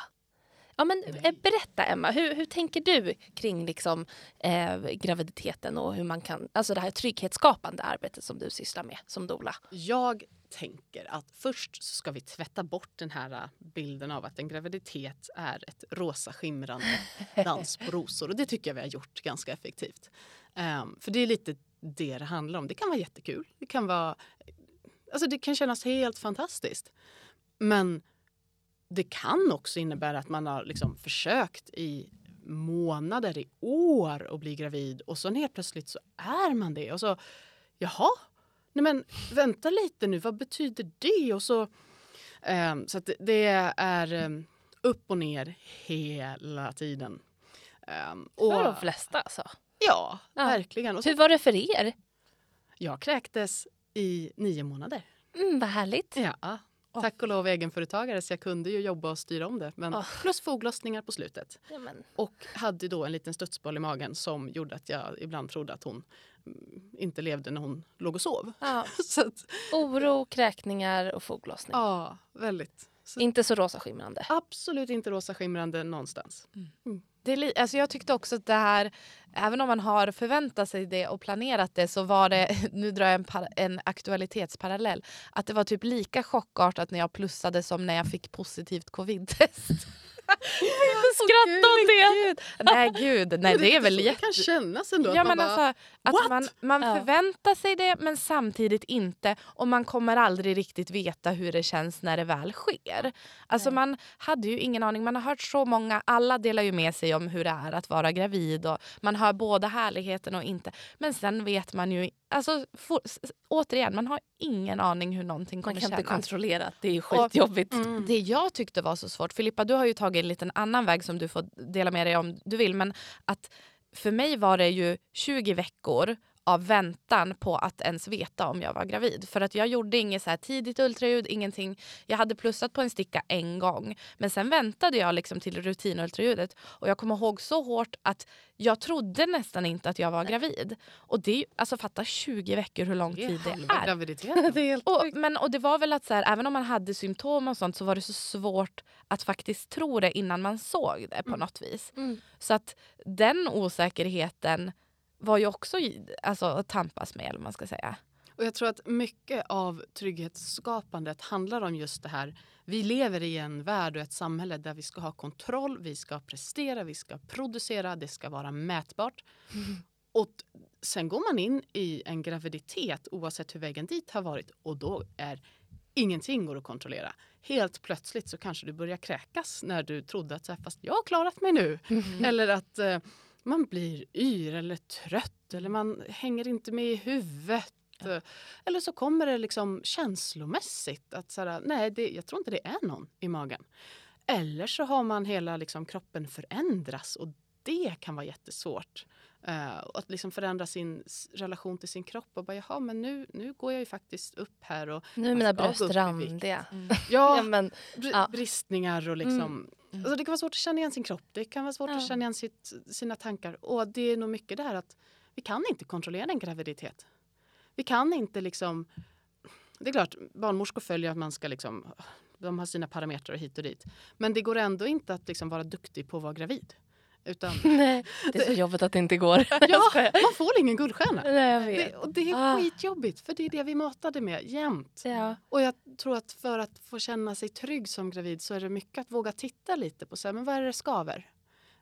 Ja, men eh, berätta Emma, hur, hur tänker du kring liksom, eh, graviditeten och hur man kan, alltså det här trygghetsskapande arbetet som du sysslar med som doula? Jag tänker att först så ska vi tvätta bort den här äh, bilden av att en graviditet är ett rosa skimrande dans på rosor. Och det tycker jag vi har gjort ganska effektivt. Ehm, för det är lite det det handlar om. Det kan vara jättekul. Det kan vara... Alltså det kan kännas helt fantastiskt. Men det kan också innebära att man har liksom försökt i månader, i år att bli gravid och så helt plötsligt så är man det. Och så, jaha, nej men vänta lite nu, vad betyder det? Och så, ehm, så det, det är ehm, upp och ner hela tiden. Ehm, och, För de flesta alltså. Ja, Ja. verkligen. Och så, Hur var det för er? jag kräktes i nio månader. Mm, vad härligt. Ja. Tack och lov egenföretagare så jag kunde ju jobba och styra om det. Men Åh. Plus foglossningar på slutet. Ja, men, Och hade då en liten studsboll i magen som gjorde att jag ibland trodde att hon mm, inte levde när hon låg och sov. ja. Så att, Oro, kräkningar och foglossning. ja, väldigt. Så Inte så rosa skimrande. absolut inte rosa skimrande någonstans. Det är det, alltså jag tyckte också att det här, även om man har förväntat sig det och planerat det så var det, nu drar jag en, par, en aktualitetsparallell, att det var typ lika chockartat när jag plussade som när jag fick positivt covid-test. Skratta åt det! Gud. Nej gud, nej det är väl jätte... Det kan kännas ändå. Ja, att man men bara, alltså, att man, man Ja. förväntar sig det men samtidigt inte och man kommer aldrig riktigt veta hur det känns när det väl sker. Alltså Nej. man hade ju ingen aning, man har hört så många, alla delar ju med sig om hur det är att vara gravid och man hör både härligheten och inte. Men sen vet man ju, alltså for, återigen, man har ingen aning hur någonting Man kommer kan inte kännas. kontrollera, det är skitjobbigt. Mm. Det jag tyckte var så svårt, Filippa du har ju tagit en liten annan väg som du får dela med dig om du vill, men att för mig var det ju 20 veckor av väntan på att ens veta om jag var gravid. För att jag gjorde inget så tidigt ultraljud, ingenting. Jag hade plussat på en sticka en gång. Men sen väntade jag liksom till rutinultraljudet. Och jag kommer ihåg så hårt att jag trodde nästan inte att jag var gravid. Och det alltså fatta 20 veckor hur lång tid det är. Det är Och, men, och det var väl att så här, även om man hade symptom och sånt så var det så svårt att faktiskt tro det innan man såg det på något vis. Mm. Så att den osäkerheten var ju också alltså, att tampas med eller man ska säga. Och jag tror att mycket av trygghetsskapandet handlar om just det här. Vi lever i en värld och ett samhälle där vi ska ha kontroll, vi ska prestera, vi ska producera, det ska vara mätbart. Och sen går man in i en graviditet oavsett hur vägen dit har varit och då är ingenting går att kontrollera. Helt plötsligt så kanske du börjar kräkas när du trodde att så här, fast jag har klarat mig nu. Eller att eh, man blir yr eller trött eller man hänger inte med i huvudet. Eh, Eller så kommer det liksom känslomässigt att så här, nej, det, jag tror inte det är någon i magen. Eller så har man hela liksom, kroppen förändras och det kan vara jättesvårt. Och att liksom förändra sin relation till sin kropp och bara jaha men nu, nu går jag ju faktiskt upp här och Nu är mina bröst randiga. ja, Ja, men, br- ja. bristningar och liksom Mm. Alltså det kan vara svårt att känna igen sin kropp, det kan vara svårt Ja. att känna igen sitt, sina tankar. Och det är nog mycket det här att vi kan inte kontrollera en graviditet. Vi kan inte liksom... Det är klart, barnmorskor följer att man ska liksom... De har sina parametrar hit och dit. Men det går ändå inte att liksom vara duktig på att vara gravid. Utan, nej, det är så jobbigt att det inte går. ja, man får ingen guldstjärna. Nej, jag Det, vet. och det är Ah. skitjobbigt, för det är det vi matade med jämt. Ja. Och jag tror att för att få känna sig trygg som gravid så är det mycket att våga titta lite på så här, men vad är det det skaver.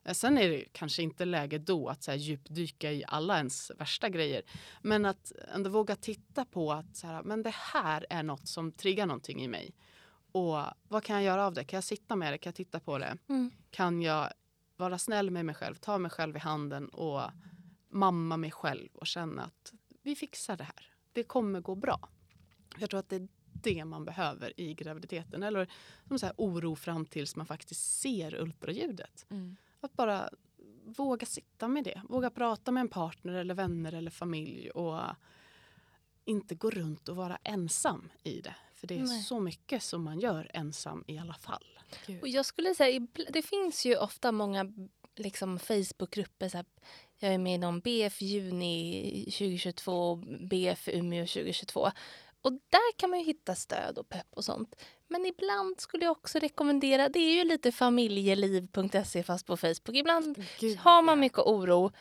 Eh, Sen är det kanske inte läge då att så här, djupdyka i alla ens värsta grejer. Men att ändå våga titta på att så här, men det här är något som triggar någonting i mig. Och vad kan jag göra av det? Kan jag sitta med det? Kan jag titta på det? Mm. Kan jag vara snäll med mig själv? Ta mig själv i handen och mamma mig själv och känna att vi fixar det här. Det kommer gå bra. Jag tror att det är det man behöver i graviditeten. Eller som så här, oro fram tills man faktiskt ser ultraljudet. Mm. Att bara våga sitta med det. Våga prata med en partner eller vänner eller familj. Och inte gå runt och vara ensam i det. För det är Nej. så mycket som man gör ensam i alla fall. Och jag skulle säga, det finns ju ofta många liksom, Facebookgrupper. Så här, jag är med i någon BF Juni 2022 och BF Umeå 2022. Och där kan man ju hitta stöd och pepp och sånt. Men ibland skulle jag också rekommendera, det är ju lite familjeliv.se fast på Facebook. Ibland har man mycket oro.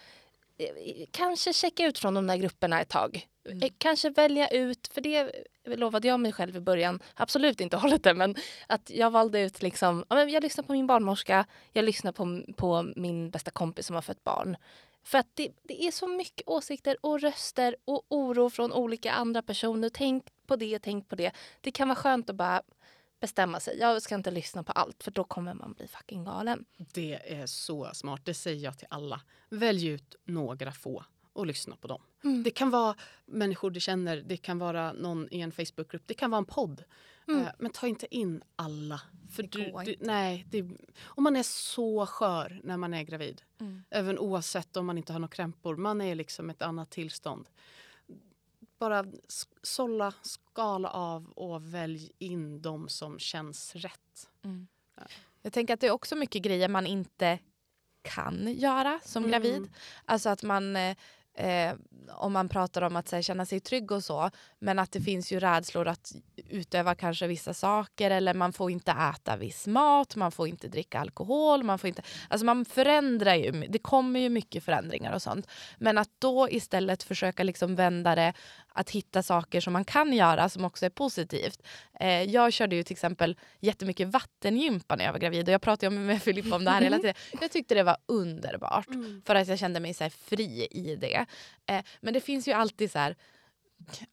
Eh, Kanske checka ut från de där grupperna ett tag. Eh, Kanske välja ut, för det lovade jag mig själv i början, absolut inte hållit det, men att jag valde ut liksom, ja, men jag lyssnar på min barnmorska, jag lyssnar på, på min bästa kompis som har fött barn. För att det, det är så mycket åsikter och röster och oro från olika andra personer. Tänk på det, tänk på det. Det kan vara skönt att bara bestämma sig. Jag ska inte lyssna på allt för då kommer man bli fucking galen. Det är så smart. Det säger jag till alla. Välj ut några få och lyssna på dem. Mm. Det kan vara människor du känner, det kan vara någon i en Facebookgrupp, det kan vara en podd. Mm. Eh, Men ta inte in alla. För du, du, nej, det, och man är så skör när man är gravid. Mm. Även oavsett om man inte har några krämpor. Man är liksom ett annat tillstånd. Bara sålla, skala av och välj in de som känns rätt. Mm. Jag tänker att det är också mycket grejer man inte kan göra som Mm. gravid. Alltså att man, eh, eh, om man pratar om att här, känna sig trygg och så, men att det finns ju rädslor att utöva kanske vissa saker eller man får inte äta viss mat, man får inte dricka alkohol, man får inte... Alltså man förändrar ju, det kommer ju mycket förändringar och sånt. Men att då istället försöka liksom vända det, att hitta saker som man kan göra som också är positivt. Eh, jag körde ju till exempel jättemycket vattengympa när jag var gravid och jag pratade ju med Filippa om det här hela tiden. Jag tyckte det var underbart för att jag kände mig så fri i det. Eh, men det finns ju alltid så här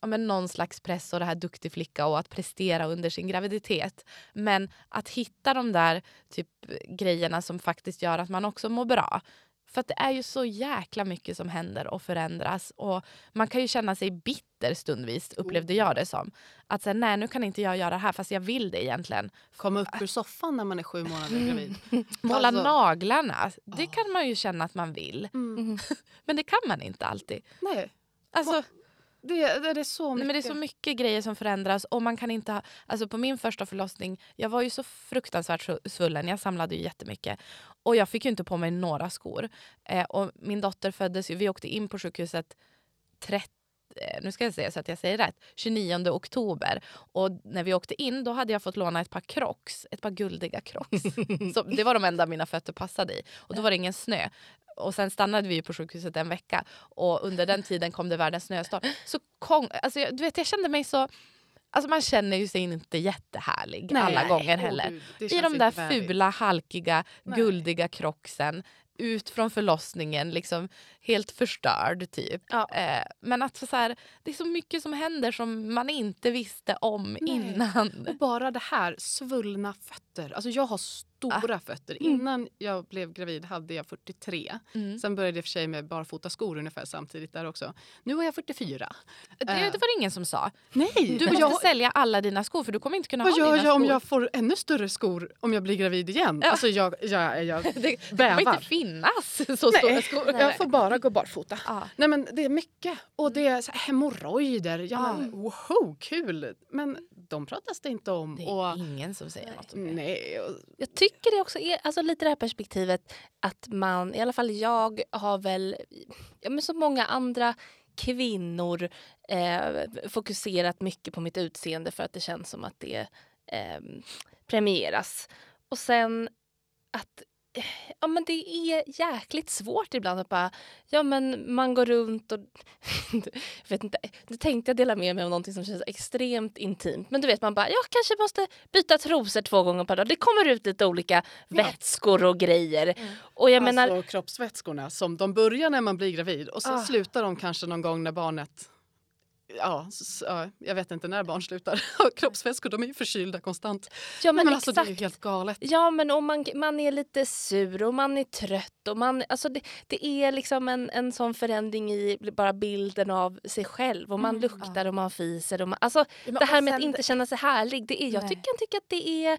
ja, men någon slags press och det här duktig flicka och att prestera under sin graviditet. Men att hitta de där typ grejerna som faktiskt gör att man också mår bra. För att det är ju så jäkla mycket som händer och förändras. Och man kan ju känna sig bitter stundvis, upplevde jag det som. Att säga, nej nu kan inte jag göra det här fast jag vill det egentligen. Komma upp ur soffan när man är sju månader gravid. Måla Alltså- naglarna, det Ah. kan man ju känna att man vill. Mm. Men det kan man inte alltid. Nej. Alltså, Det, det är så mycket. nej, men det är så mycket grejer som förändras. Och man kan inte ha, alltså på min första förlossning, jag var ju så fruktansvärt svu- svullen. Jag samlade ju jättemycket. Och jag fick ju inte på mig några skor. Eh, och min dotter föddes vi åkte in på sjukhuset 30 eh, nu ska jag säga så att jag säger rätt, 29 oktober. Och när vi åkte in då hade jag fått låna ett par crocs, ett par guldiga crocs. så det var de enda mina fötter passade i. Och då var det ingen snö. Och sen stannade vi på sjukhuset en vecka och under den tiden kom det världens snöstorm. Så kom, alltså, jag- du vet, jag kände mig så... Alltså man känner ju sig inte jättehärlig Nej. alla gånger heller. Det I de där värdigt. fula, halkiga, Nej. guldiga crocksen. Ut från förlossningen, liksom helt förstörd typ. Ja. Eh, men att så här, det är så mycket som händer som man inte visste om Nej. innan. Och bara det här, svullna fötter. Alltså jag har stora fötter. Mm. Innan jag blev gravid hade jag 43. Mm. Sen började jag för sig med barfota skor ungefär samtidigt där också. Nu har jag 44. Det, det var det ingen som sa. Nej! Du måste jag, sälja alla dina skor för du kommer inte kunna vad ha gör dina jag om skor. jag får ännu större skor om jag blir gravid igen? Ja. Alltså jag, jag, jag Det, det kommer bävar. inte finnas så stora Nej, skor. jag får bara gå barfota. Ja. Nej men det är mycket. Och det är hemorrojder. Ja, Ja. men, wow, kul! Men de pratas det inte om. Det är och, ingen som säger något om det. nej, Jag tycker det också är alltså lite det här perspektivet att man, i alla fall jag har väl, ja, men så många andra kvinnor eh, fokuserat mycket på mitt utseende för att det känns som att det eh, premieras. Och sen att Ja men det är jäkligt svårt ibland att bara, ja men man går runt och, jag vet inte, nu tänkte jag dela med mig av någonting som känns extremt intimt. Men du vet man bara, jag kanske måste byta trosor två gånger per dag. Det kommer ut lite olika vätskor och grejer. Och jag menar, alltså kroppsvätskorna som de börjar när man blir gravid och sen Ah. slutar de kanske någon gång när barnet Ja, s- ja, jag vet inte när barn slutar kroppsvätskor. De är ju förkylda konstant. ja men, men alltså, det är ju helt galet. Ja, men om man, man är lite sur och man är trött. Och man, alltså det, det är liksom en, en sån förändring i bara bilden av sig själv. Och man luktar och man fiser. Och man, alltså, men det här och med att inte känna sig härlig. Det är, jag Nej. tycker, jag tycker att det är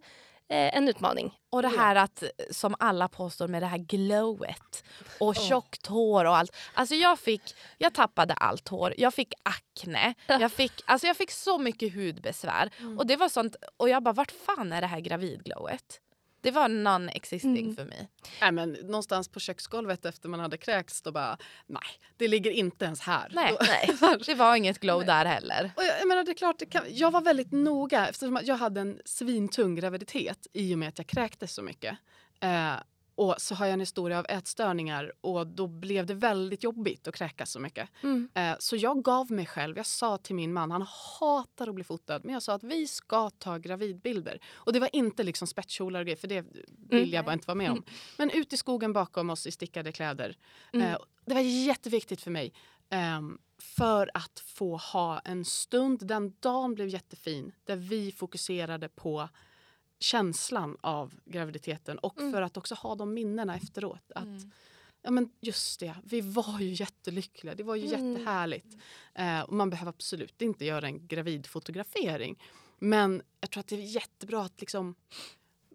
en utmaning. Och det här att, som alla påstår med det här glowet och tjockt hår och allt. Alltså jag fick, jag tappade allt hår, jag fick akne, jag fick, alltså jag fick så mycket hudbesvär. Och det var sånt, och jag bara vart fan är det här gravidglowet? Det var non-existing Mm. för mig. Nej, men någonstans på köksgolvet efter man hade kräkts då bara nej, det ligger inte ens här. Nej, nej. det var inget glow där heller. Och jag, jag menar, det är klart, det kan, jag var väldigt noga eftersom jag hade en svintung graviditet i och med att jag kräktes så mycket. Eh, och så har jag en historia av ätstörningar och då blev det väldigt jobbigt att kräkas så mycket. Mm. Eh, så jag gav mig själv, jag sa till min man, han hatar att bli fotad, men jag sa att vi ska ta gravidbilder. Och det var inte liksom spetskjolar och grejer, för det vill jag bara inte vara med om. Men ut i skogen bakom oss i stickade kläder. Eh, det var jätteviktigt för mig. ehm, för att få ha en stund, den dagen blev jättefin, där vi fokuserade på känslan av graviditeten och för att också ha de minnena efteråt. Att, Ja men just det, vi var ju jättelyckliga. Det var ju Mm. jättehärligt. Eh, och man behöver absolut inte göra en gravidfotografering. Men jag tror att det är jättebra att liksom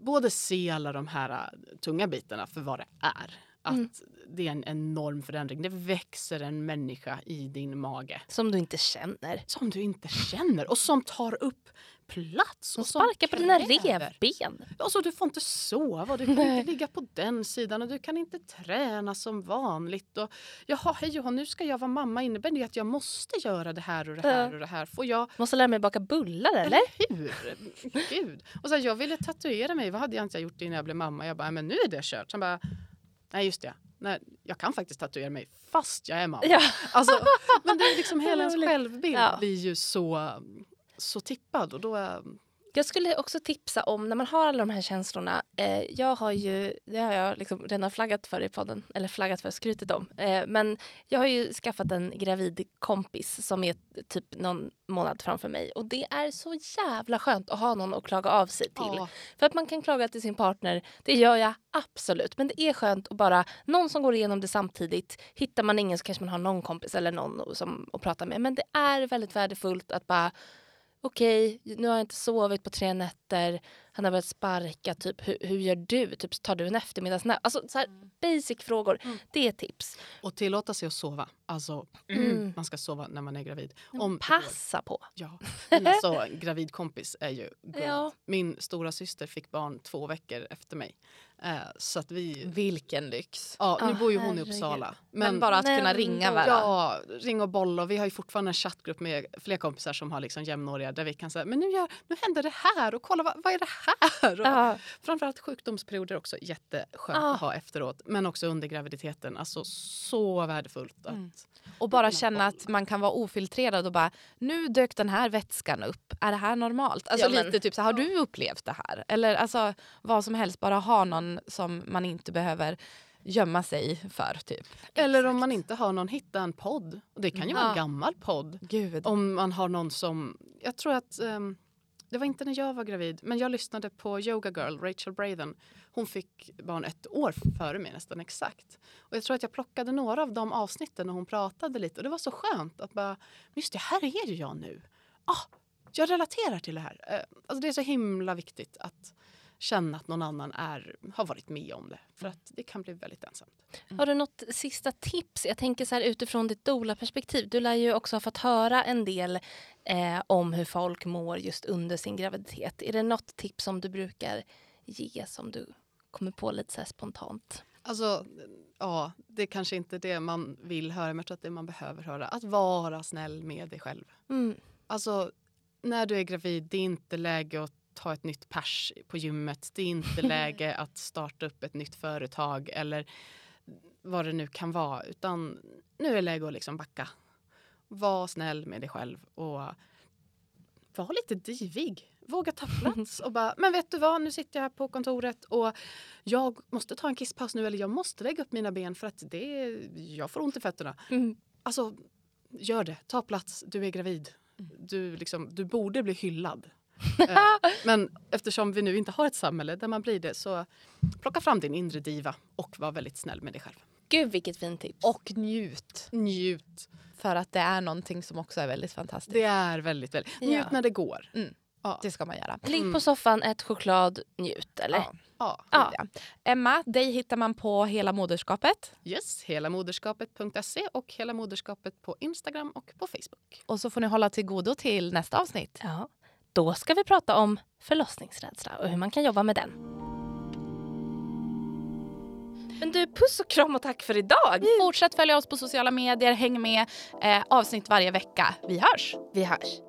både se alla de här eh, tunga bitarna för vad det är. Att Mm. det är en enorm förändring. Det växer en människa i din mage Som du inte känner. som du inte känner och som tar upp plats. Och som sparkar på dina revben. Alltså, du får inte sova, du kan inte ligga på den sidan och du kan inte träna som vanligt. Och, Jaha, hej och nu ska jag vara mamma. Innebär det att jag måste göra det här och det här och det här? Får jag... Måste lära mig baka bullar eller? Hur? Gud. Och så här, jag ville tatuera mig. Vad hade jag inte gjort innan jag blev mamma? Jag bara, men nu är det kört. Han bara, nej just det. Nej, jag kan faktiskt tatuera mig fast jag är mamma. Ja. Alltså, men det är liksom hela ens självbild Ja. blir ju så, så tippad. Och då är, Jag skulle också tipsa om när man har alla de här känslorna. Eh, jag har ju, det har jag liksom redan flaggat för i podden, eller flaggat för, skrutit om. Eh, men jag har ju skaffat en gravid kompis som är typ någon månad framför mig. Och det är så jävla skönt att ha någon att klaga av sig till. Ja. För att man kan klaga till sin partner, det gör jag absolut. Men det är skönt att bara, någon som går igenom det samtidigt. Hittar man ingen så kanske man har någon kompis eller någon som att prata med. Men det är väldigt värdefullt att bara okej, nu har jag inte sovit på tre nätter, han har börjat sparka, typ hur, hur gör du? Typ, tar du en eftermiddagsnap? Alltså så här, basic frågor, det är tips. Och tillåta sig att sova. Alltså, Mm. man ska sova när man är gravid. Om. Passa på. Ja, men alltså gravid kompis är ju god. Ja. Min stora syster fick barn två veckor efter mig. Eh, så att vi... Vilken lyx. Ja, nu Ah, bor ju hon i herregud. Uppsala. Men, bara att Men kunna ringa varandra. Ja, ring och bolla. Och vi har ju fortfarande en chattgrupp med fler kompisar som har liksom jämnåriga där vi kan säga men nu, gör, nu händer det här och kolla vad, vad är det här? Och Ja. Framförallt sjukdomsperioder också jätteskönt Ah. att ha efteråt. Men också under graviditeten. Alltså så värdefullt. Att, Mm. Och bara känna att man kan vara ofiltrerad och bara nu dök den här vätskan upp. Är det här normalt? Alltså Ja, men- lite typ så har du upplevt det här? Eller alltså vad som helst, bara ha någon som man inte behöver gömma sig för typ. Eller om man inte har någon, hitta en podd. Och det kan ju vara Ja. en gammal podd. Gud. Om man har någon som... Jag tror att... ehm, det var inte när jag var gravid, men jag lyssnade på Yoga Girl, Rachel Braden. Hon fick barn ett år före mig nästan exakt. Och jag tror att jag plockade några av de avsnitten när hon pratade lite. Och det var så skönt att bara, "Men just det, här är ju jag nu. Ah, jag relaterar till det här. Eh, Alltså det är så himla viktigt att känna att någon annan är, har varit med om det. För att det kan bli väldigt ensamt. Har du något sista tips? Jag tänker så här utifrån ditt doula-perspektiv. Du lär ju också ha fått höra en del eh, om hur folk mår just under sin graviditet. Är det något tips som du brukar ge som du kommer på lite så spontant? Alltså, ja, det är kanske inte det man vill höra, men jag tror att det man behöver höra. Att vara snäll med dig själv. Mm. Alltså, när du är gravid, det är inte läge att ta ett nytt pers på gymmet. Det är inte läge att starta upp ett nytt företag eller vad det nu kan vara. Utan nu är det läge att liksom backa. Var snäll med dig själv och var lite divig. Våga ta plats och bara, men vet du vad, nu sitter jag här på kontoret och jag måste ta en kisspaus nu eller jag måste lägga upp mina ben för att det, jag får ont i fötterna. Mm. Alltså, gör det. Ta plats. Du är gravid. Du, liksom, du borde bli hyllad. Eh, Men eftersom vi nu inte har ett samhälle där man blir det så plocka fram din inre diva och var väldigt snäll med dig själv. Gud vilket fint tips. Och njut. Njut. För att det är någonting som också är väldigt fantastiskt. Det är väldigt, väldigt... Njut Ja. när det går. Mm. Ja. Det ska man göra. Ligg på soffan, ät choklad, njut. Eller? Ja. Ja. Ja. Emma, dig hittar man på Hela moderskapet. Yes, helamoderskapet.se och hela moderskapet på Instagram och på Facebook. Och så får ni hålla till godo till nästa avsnitt. Ja. Då ska vi prata om förlossningsrädsla och hur man kan jobba med den. Men du, puss och kram och tack för idag. Fortsätt följa oss på sociala medier, häng med. Eh, avsnitt varje vecka. Vi hörs! Vi hörs.